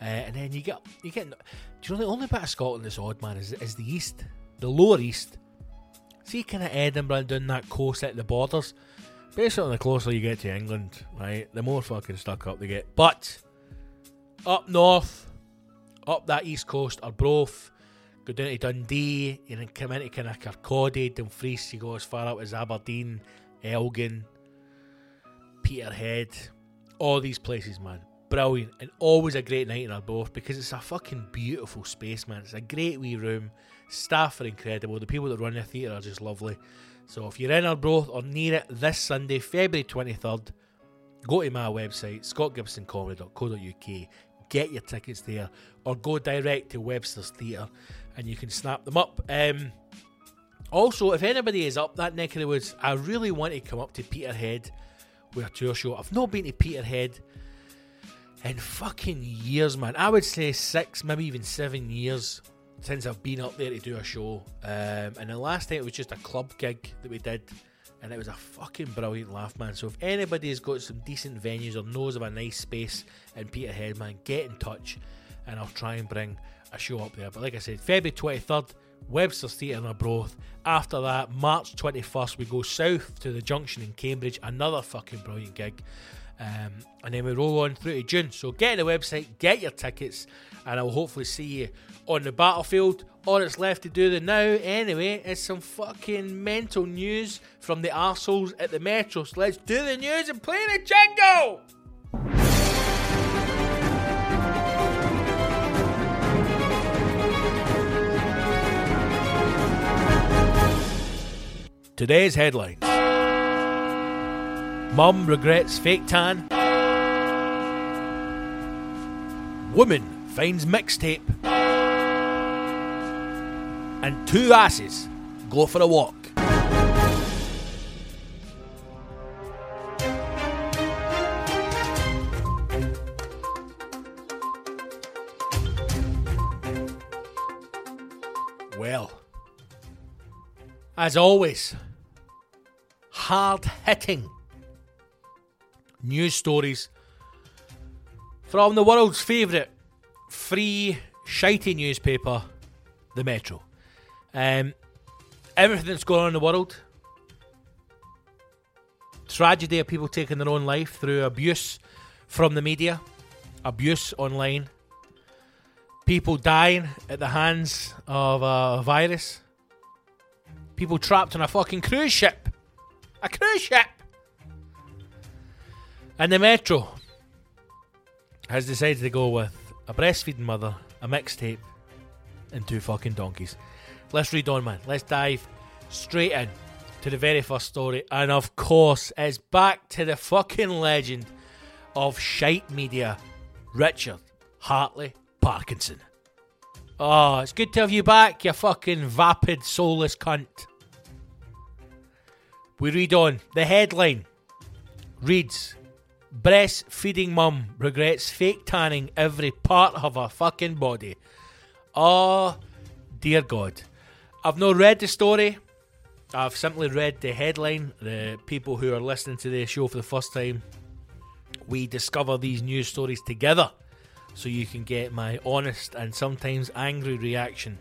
Uh, and then you get you get. Do you know the only bit of Scotland that's odd, man, is is the east, the lower east. See, kind of Edinburgh and down that coast at the borders. Basically, the closer you get to England, right, the more fucking stuck up they get. But up north, up that east coast, Arbroath, go down to Dundee, and then come into kind of Kirkcaldy, Dumfries, you go as far out as Aberdeen, Elgin, Peterhead, all these places, man. Brilliant, and always a great night in Arbroath because it's a fucking beautiful space, man. It's a great wee room. Staff are incredible. The people that run the theatre are just lovely. So if you're in Arbroath or near it this Sunday, February 23rd, go to my website, scottgibsoncomedy.co.uk, get your tickets there, or go direct to Webster's Theatre and you can snap them up. Um, also, if anybody is up that neck of the woods, I really want to come up to Peterhead with a tour show. I've not been to Peterhead in fucking years, man. I would say six, maybe even seven years since I've been up there to do a show. Um, and the last time it was just a club gig that we did, and it was a fucking brilliant laugh, man. So if anybody has got some decent venues or knows of a nice space in Peterhead, man, get in touch, and I'll try and bring a show up there. But like I said, February twenty third. Webster's Theatre in Arbroath. After that, March 21st, we go south to the junction in Cambridge. Another fucking brilliant gig. Um, and then we roll on through to June. So get the website, get your tickets, and I will hopefully see you on the battlefield. All that's left to do the now, anyway, is some fucking mental news from the arseholes at the Metro. So let's do the news and play the jingle! Today's headlines Mum regrets fake tan. Woman finds mixtape. And two asses go for a walk. Well, as always, hard hitting news stories from the world's favourite free shitey newspaper, the Metro. Um, everything that's going on in the world, tragedy of people taking their own life through abuse from the media, abuse online, people dying at the hands of a virus, people trapped on a fucking cruise ship, a cruise ship. And the Metro has decided to go with a breastfeeding mother, a mixtape, and two fucking donkeys. Let's read on, man. Let's dive straight in to the very first story. And of course, it's back to the fucking legend of shite media, Richard Hartley Parkinson. Oh, it's good to have you back, you fucking vapid, soulless cunt. We read on. The headline reads Breastfeeding mum regrets fake tanning every part of her fucking body. Oh, dear God. I've not read the story. I've simply read the headline. The people who are listening to the show for the first time, we discover these news stories together so you can get my honest and sometimes angry reaction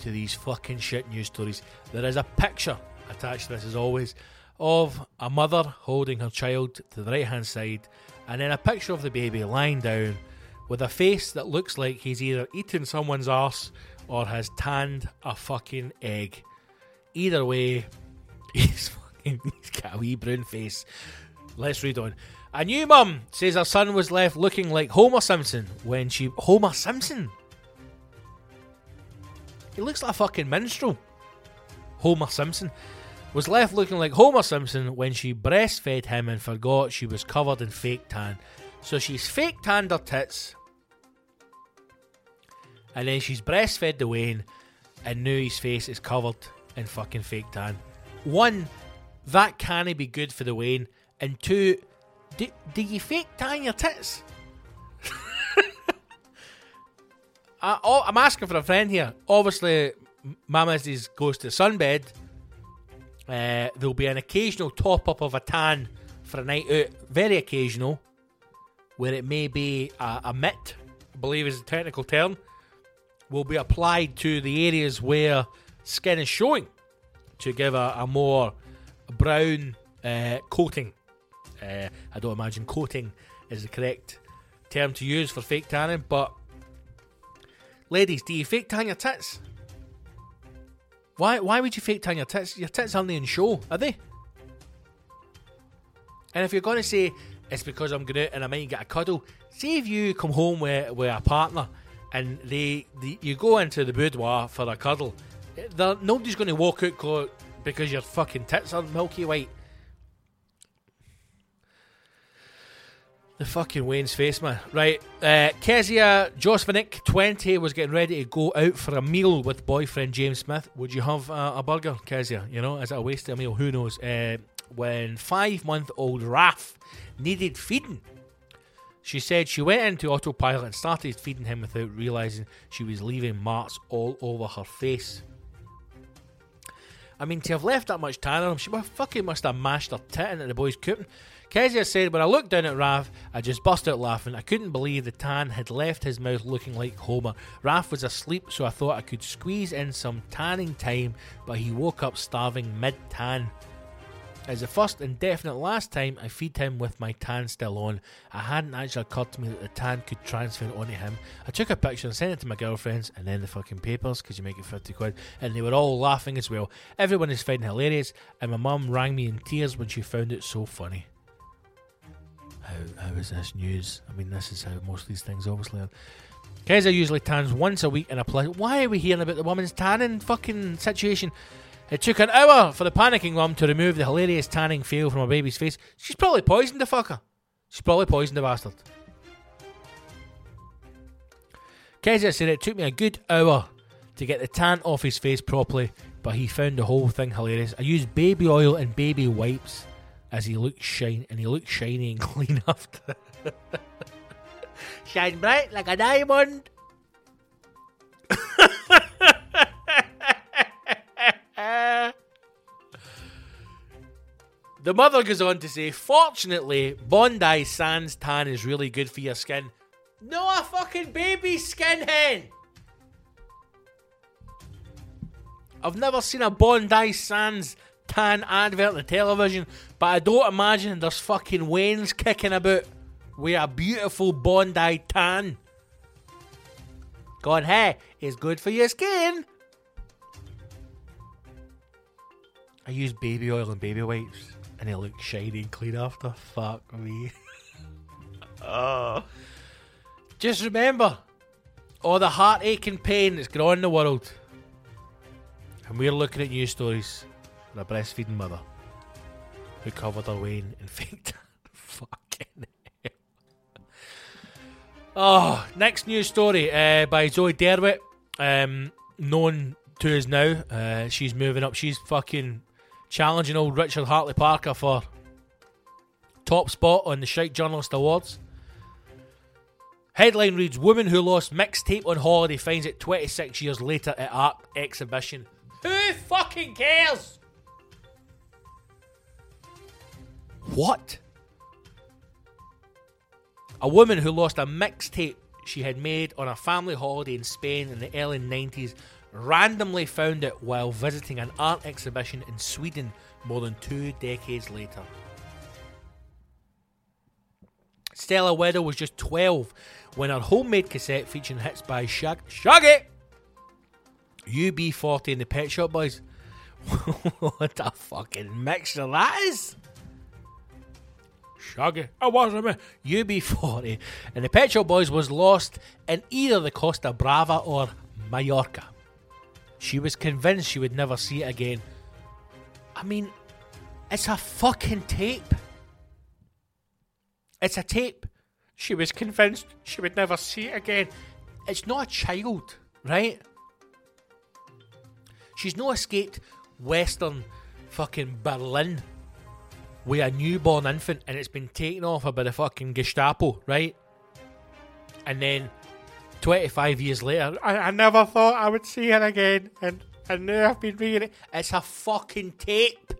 to these fucking shit news stories. There is a picture attached to this, as always of a mother holding her child to the right hand side, and then a picture of the baby lying down with a face that looks like he's either eaten someone's arse or has tanned a fucking egg. Either way, he's fucking he's got a wee brown face. Let's read on. A new mum says her son was left looking like Homer Simpson when she Homer Simpson. He looks like a fucking minstrel. Homer Simpson was left looking like Homer Simpson when she breastfed him and forgot she was covered in fake tan. So she's fake tanned her tits, and then she's breastfed the Wayne, and now his face is covered in fucking fake tan. One, that can't be good for the Wayne, and two, do, do you fake tan your tits? I, oh, I'm asking for a friend here. Obviously, Mama's goes to sunbed uh, there'll be an occasional top up of a tan for a night out, very occasional, where it may be a, a mitt believe is the technical term, will be applied to the areas where skin is showing to give a, a more brown uh, coating. Uh, I don't imagine coating is the correct term to use for fake tanning, but ladies, do you fake tan your tits? Why? Why would you fake tan your tits? Your tits aren't in show, are they? And if you're to say it's because I'm out and I might get a cuddle, see if you come home with, with a partner and they, you go into the boudoir for a cuddle, eh, they're- nobody's going to walk out because your fucking tits are milky white. The fucking Wayne's face, man. Right. Uh, Kezia Josvinik, 20, was getting ready to go out for a meal with boyfriend James Smith. Would you have uh, a burger, Kezia? You know, is it a wasted meal? Who knows? Uh, when five month old Raf needed feeding, she said she went into autopilot and started feeding him without realizing she was leaving marks all over her face. I mean, to have left that much tan on him, she fucking must have mashed her tit into the boy's cooking. Kezia said, When I looked down at Raf, I just burst out laughing. I couldn't believe the tan had left his mouth looking like Homer. Raf was asleep, so I thought I could squeeze in some tanning time, but he woke up starving mid tan. As the first and definite last time I feed him with my tan still on, I hadn't actually occurred to me that the tan could transfer onto him. I took a picture and sent it to my girlfriends and then the fucking papers because you make it 50 quid and they were all laughing as well. Everyone is finding hilarious and my mum rang me in tears when she found it so funny. How, how is this news? I mean, this is how most of these things obviously are. Usually tans once a week in a place. Why are we hearing about the woman's tanning fucking situation? It took an hour for the panicking mum to remove the hilarious tanning fail from her baby's face. She's probably poisoned the fucker. She's probably poisoned the bastard. Kezia said it took me a good hour to get the tan off his face properly, but he found the whole thing hilarious. I used baby oil and baby wipes as he looked shine and he looked shiny and clean after. Shine bright like a diamond. The mother goes on to say, Fortunately, Bondi Sands tan is really good for your skin. No, a fucking baby skin hen! I've never seen a Bondi Sands tan advert on the television, but I don't imagine there's fucking Wayne's kicking about with a beautiful Bondi tan. Going, hey, it's good for your skin. I use baby oil and baby wipes, and they look shiny and clean after. Fuck me. oh. Just remember all the heartache and pain that's going on in the world. And we're looking at news stories a breastfeeding mother who covered her Wayne in fake tan. Fucking hell. Oh, next news story uh, by Zoe Drewett, um, known to us now. Uh, she's moving up. She's fucking challenging old Richard Hartley Parker for top spot on the Shite Journalist Awards. Headline reads Woman who lost mixtape on holiday finds it 26 years later at art exhibition. Who fucking cares? What? A woman who lost a mixtape she had made on a family holiday in Spain in the early 90s randomly found it while visiting an art exhibition in Sweden more than two decades later. Stella Weddle was just 12 when her homemade cassette featuring hits by Shag- Shaggy, UB40 and the Pet Shop Boys. what a fucking mixture that is! Shaggy, I wasn't me. UB40 and the Pet Shop Boys was lost in either the Costa Brava or Mallorca. She was convinced she would never see it again. I mean, it's a fucking tape. It's a tape. She was convinced she would never see it again. It's not a child, right? She's no escaped Western fucking Berlin with a newborn infant and it's been taken off by the fucking Gestapo, right? And then 25 years later, I, I never thought I would see her again and, and now I've been reading it. It's a fucking tape.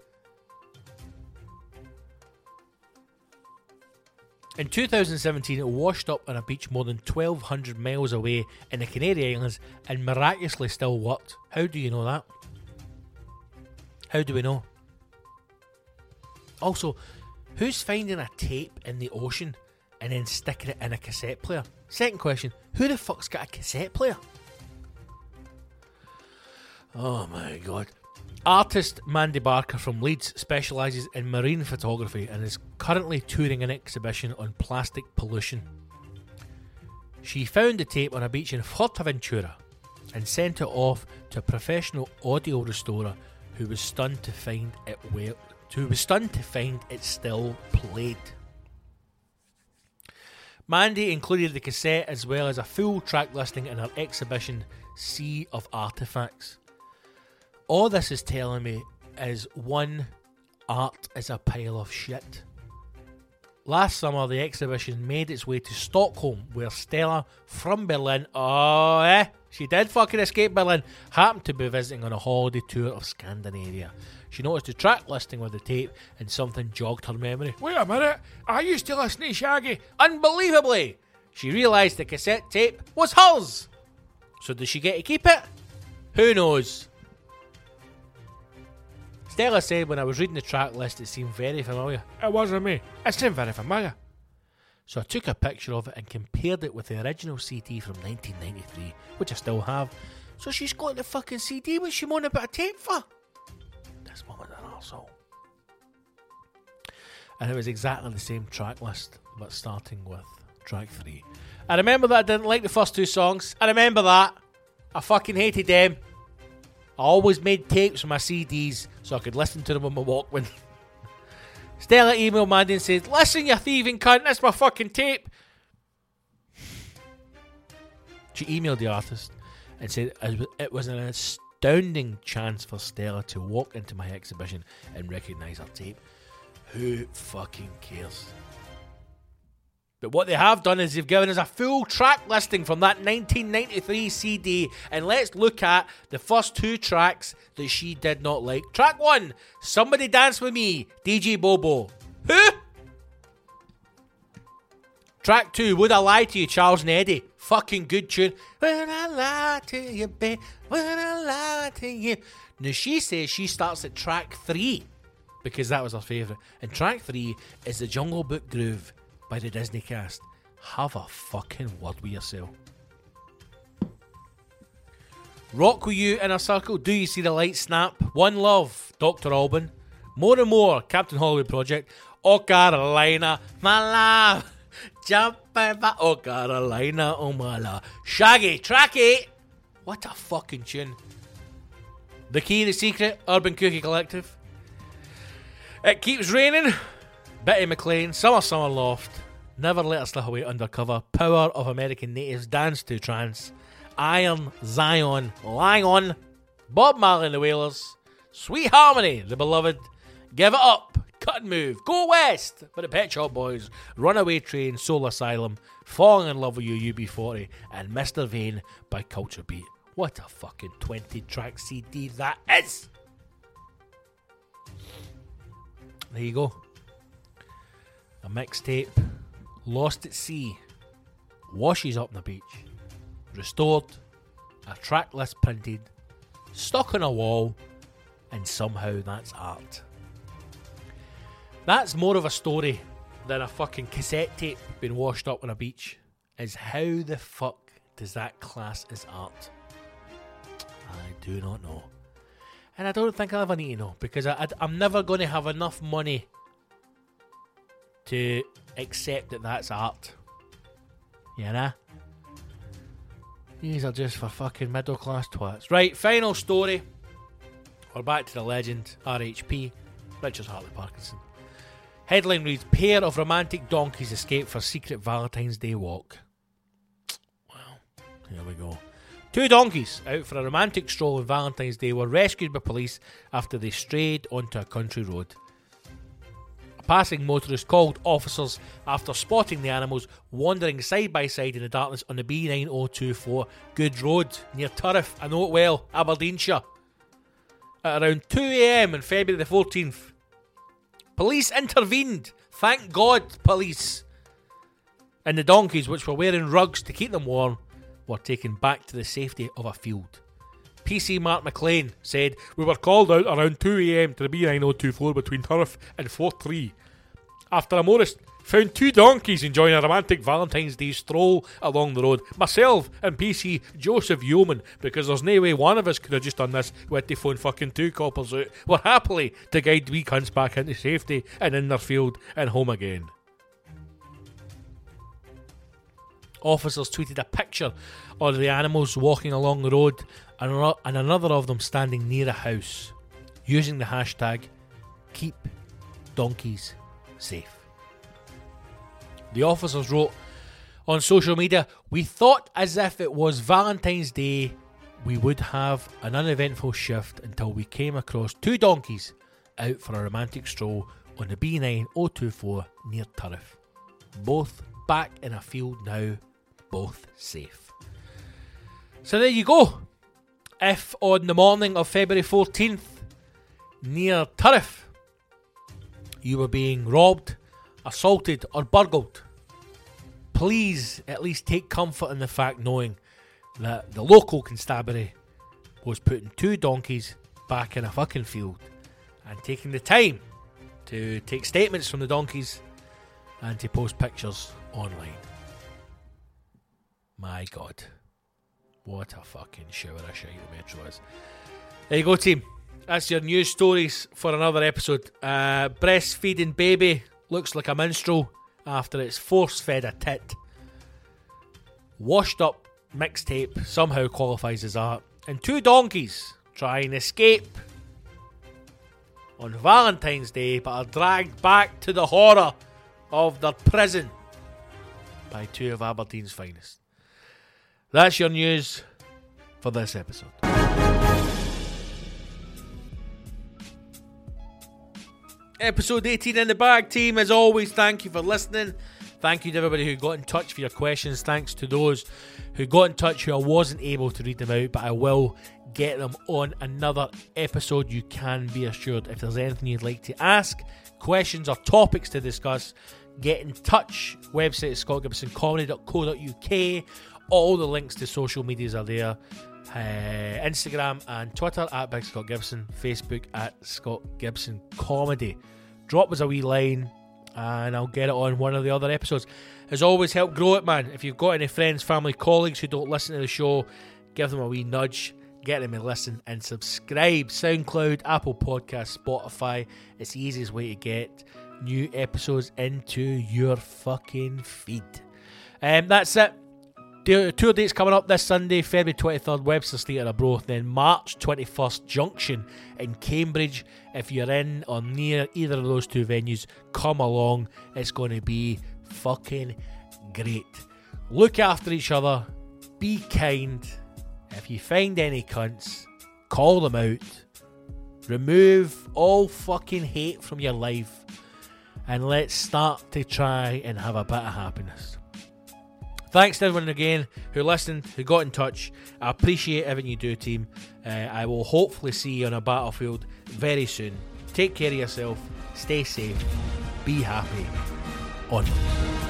In 2017, it washed up on a beach more than 1,200 miles away in the Canary Islands and miraculously still worked. How do you know that? How do we know? Also, who's finding a tape in the ocean and then sticking it in a cassette player? Second question, who the fuck's got a cassette player? Oh my god. Artist Mandy Barker from Leeds specialises in marine photography and is currently touring an exhibition on plastic pollution. She found the tape on a beach in Fuerteventura and sent it off to a professional audio restorer who was stunned to find it well, who was stunned to find it still played. Mandy included the cassette as well as a full track listing in her exhibition Sea of Artifacts. All this is telling me is one, art is a pile of shit. Last summer, the exhibition made its way to Stockholm, where Stella from Berlin, oh, eh, she did fucking escape Berlin, happened to be visiting on a holiday tour of Scandinavia. She noticed the track listing with the tape, and something jogged her memory. Wait a minute, I used to listen to Shaggy. Unbelievably! She realised the cassette tape was hers! So does she get to keep it? Who knows? Stella said when I was reading the track list, it seemed very familiar. It wasn't me. It seemed very familiar. So I took a picture of it and compared it with the original CD from 1993, which I still have. So she's got the fucking CD, what she moaning about a tape for? This woman's an arsehole. And it was exactly the same track list, but starting with track three. I remember that I didn't like the first two songs. I remember that. I fucking hated them. I always made tapes of my CDs so I could listen to them on my Walkman. Stella emailed Mandy and said, Listen, you thieving cunt, that's my fucking tape. She emailed the artist and said it was an astounding chance for Stella to walk into my exhibition and recognise her tape. Who fucking cares? But what they have done is they've given us a full track listing from that 1993 CD, and let's look at the first two tracks that she did not like. Track one, Somebody Dance With Me, DJ Bobo. Who? Track two, Would I Lie to You, Charles and Eddie. Fucking good tune. Would I lie to you, babe? Would I lie to you? Now she says she starts at track three because that was her favourite. And track three is the Jungle Book Groove by the Disney cast. Have a fucking word with yourself. Rock with you in a circle. Do you see the light snap? One love, Dr. Alban. More and more, Captain Hollywood Project. Oh Carolina, my love. Jumping back. Oh Carolina, oh my love. Shaggy, track eight. What a fucking tune. The Key, The Secret, Urban Cookie Collective. It keeps raining. Bitty McLean, Summer Summer Loft, Never Let Us Slip Away Undercover, Power of American Natives, Dance to Trance, Iron, Zion, Lion, on Bob Marley and the Wailers, Sweet Harmony, The Beloved, Give It Up, Cut and Move, Go West. For the Pet Shop Boys, Runaway Train, Soul Asylum, Falling in Love with You, UB40, and Mr. Vain by Culture Beat. What a fucking 20 track CD that is! There you go a mixtape, Lost at Sea, washes up the beach, restored, a track list printed, stuck on a wall, and somehow that's art. That's more of a story than a fucking cassette tape being washed up on a beach. Is how the fuck does that class as art? I do not know. And I don't think I'll ever need to know because I, I, am never going to have enough money to accept that that's art. You know? These are just for fucking middle class twats. Right, final story. We're back to the legend, RHP, Richard Hartley Parkinson. Headline reads Pair of romantic donkeys escape for secret Valentine's Day walk. Well, here we go. Two donkeys out for a romantic stroll on Valentine's Day were rescued by police after they strayed onto a country road passing motorists called officers after spotting the animals wandering side by side in the darkness on the B9024 Good Road near Turriff, I know it well, Aberdeenshire. At around 2am on February the 14th. Police intervened. Thank God, police. and the donkeys, which were wearing rugs to keep them warm, were taken back to the safety of a field. PC Mark McLean said, We were called out around 2am to the B9024 between Turf and 43 after a motorist found two donkeys enjoying a romantic Valentine's Day stroll along the road. Myself and PC Joseph Yeoman, because there's no way one of us could have just done this with the phone fucking two coppers out, were happily to guide wee cunts back into safety and in their field and home again. Officers tweeted a picture of the animals walking along the road and another of them standing near a house using the hashtag keep donkeys safe. The officers wrote on social media, We thought as if it was Valentine's Day, we would have an uneventful shift until we came across two donkeys out for a romantic stroll on the B9024 near Turriff. Both back in a field now, both safe. So there you go. If on the morning of February 14th, near Turriff, you were being robbed, assaulted, or burgled, please at least take comfort in the fact knowing that the local constabulary was putting two donkeys back in a fucking field and taking the time to take statements from the donkeys and to post pictures online. My god. What a fucking shower of shite the Metro is. There you go, team. That's your news stories for another episode. Uh, breastfeeding baby looks like a minstrel after it's force fed a tit. Washed up mixtape somehow qualifies as art. And two donkeys try and escape on Valentine's Day but are dragged back to the horror of their prison by two of Aberdeen's finest. That's your news for this episode. Episode 18 in the bag, team. As always, thank you for listening. Thank you to everybody who got in touch for your questions. Thanks to those who got in touch who I wasn't able to read them out, but I will get them on another episode. You can be assured. If there's anything you'd like to ask, questions, or topics to discuss, get in touch. Website is scottgibsoncomedy.co.uk. All the links to social medias are there. Uh, Instagram and Twitter at Big Scott Gibson, Facebook at Scott Gibson Comedy. Drop us a wee line and I'll get it on one of the other episodes. As always, help grow it, man. If you've got any friends, family, colleagues who don't listen to the show, give them a wee nudge, get them to listen and subscribe. SoundCloud, Apple Podcast, Spotify. It's the easiest way to get new episodes into your fucking feed. Um, that's it. Tour dates coming up this Sunday, February 23rd, Webster's Theatre Arbroath, then March 21st, Junction in Cambridge. If you're in or near either of those two venues, come along. It's going to be fucking great. Look after each other, be kind. If you find any cunts, call them out. Remove all fucking hate from your life, and let's start to try and have a bit of happiness. Thanks to everyone again who listened, who got in touch. I appreciate everything you do, team. Uh, I will hopefully see you on a battlefield very soon. Take care of yourself, stay safe, be happy. On.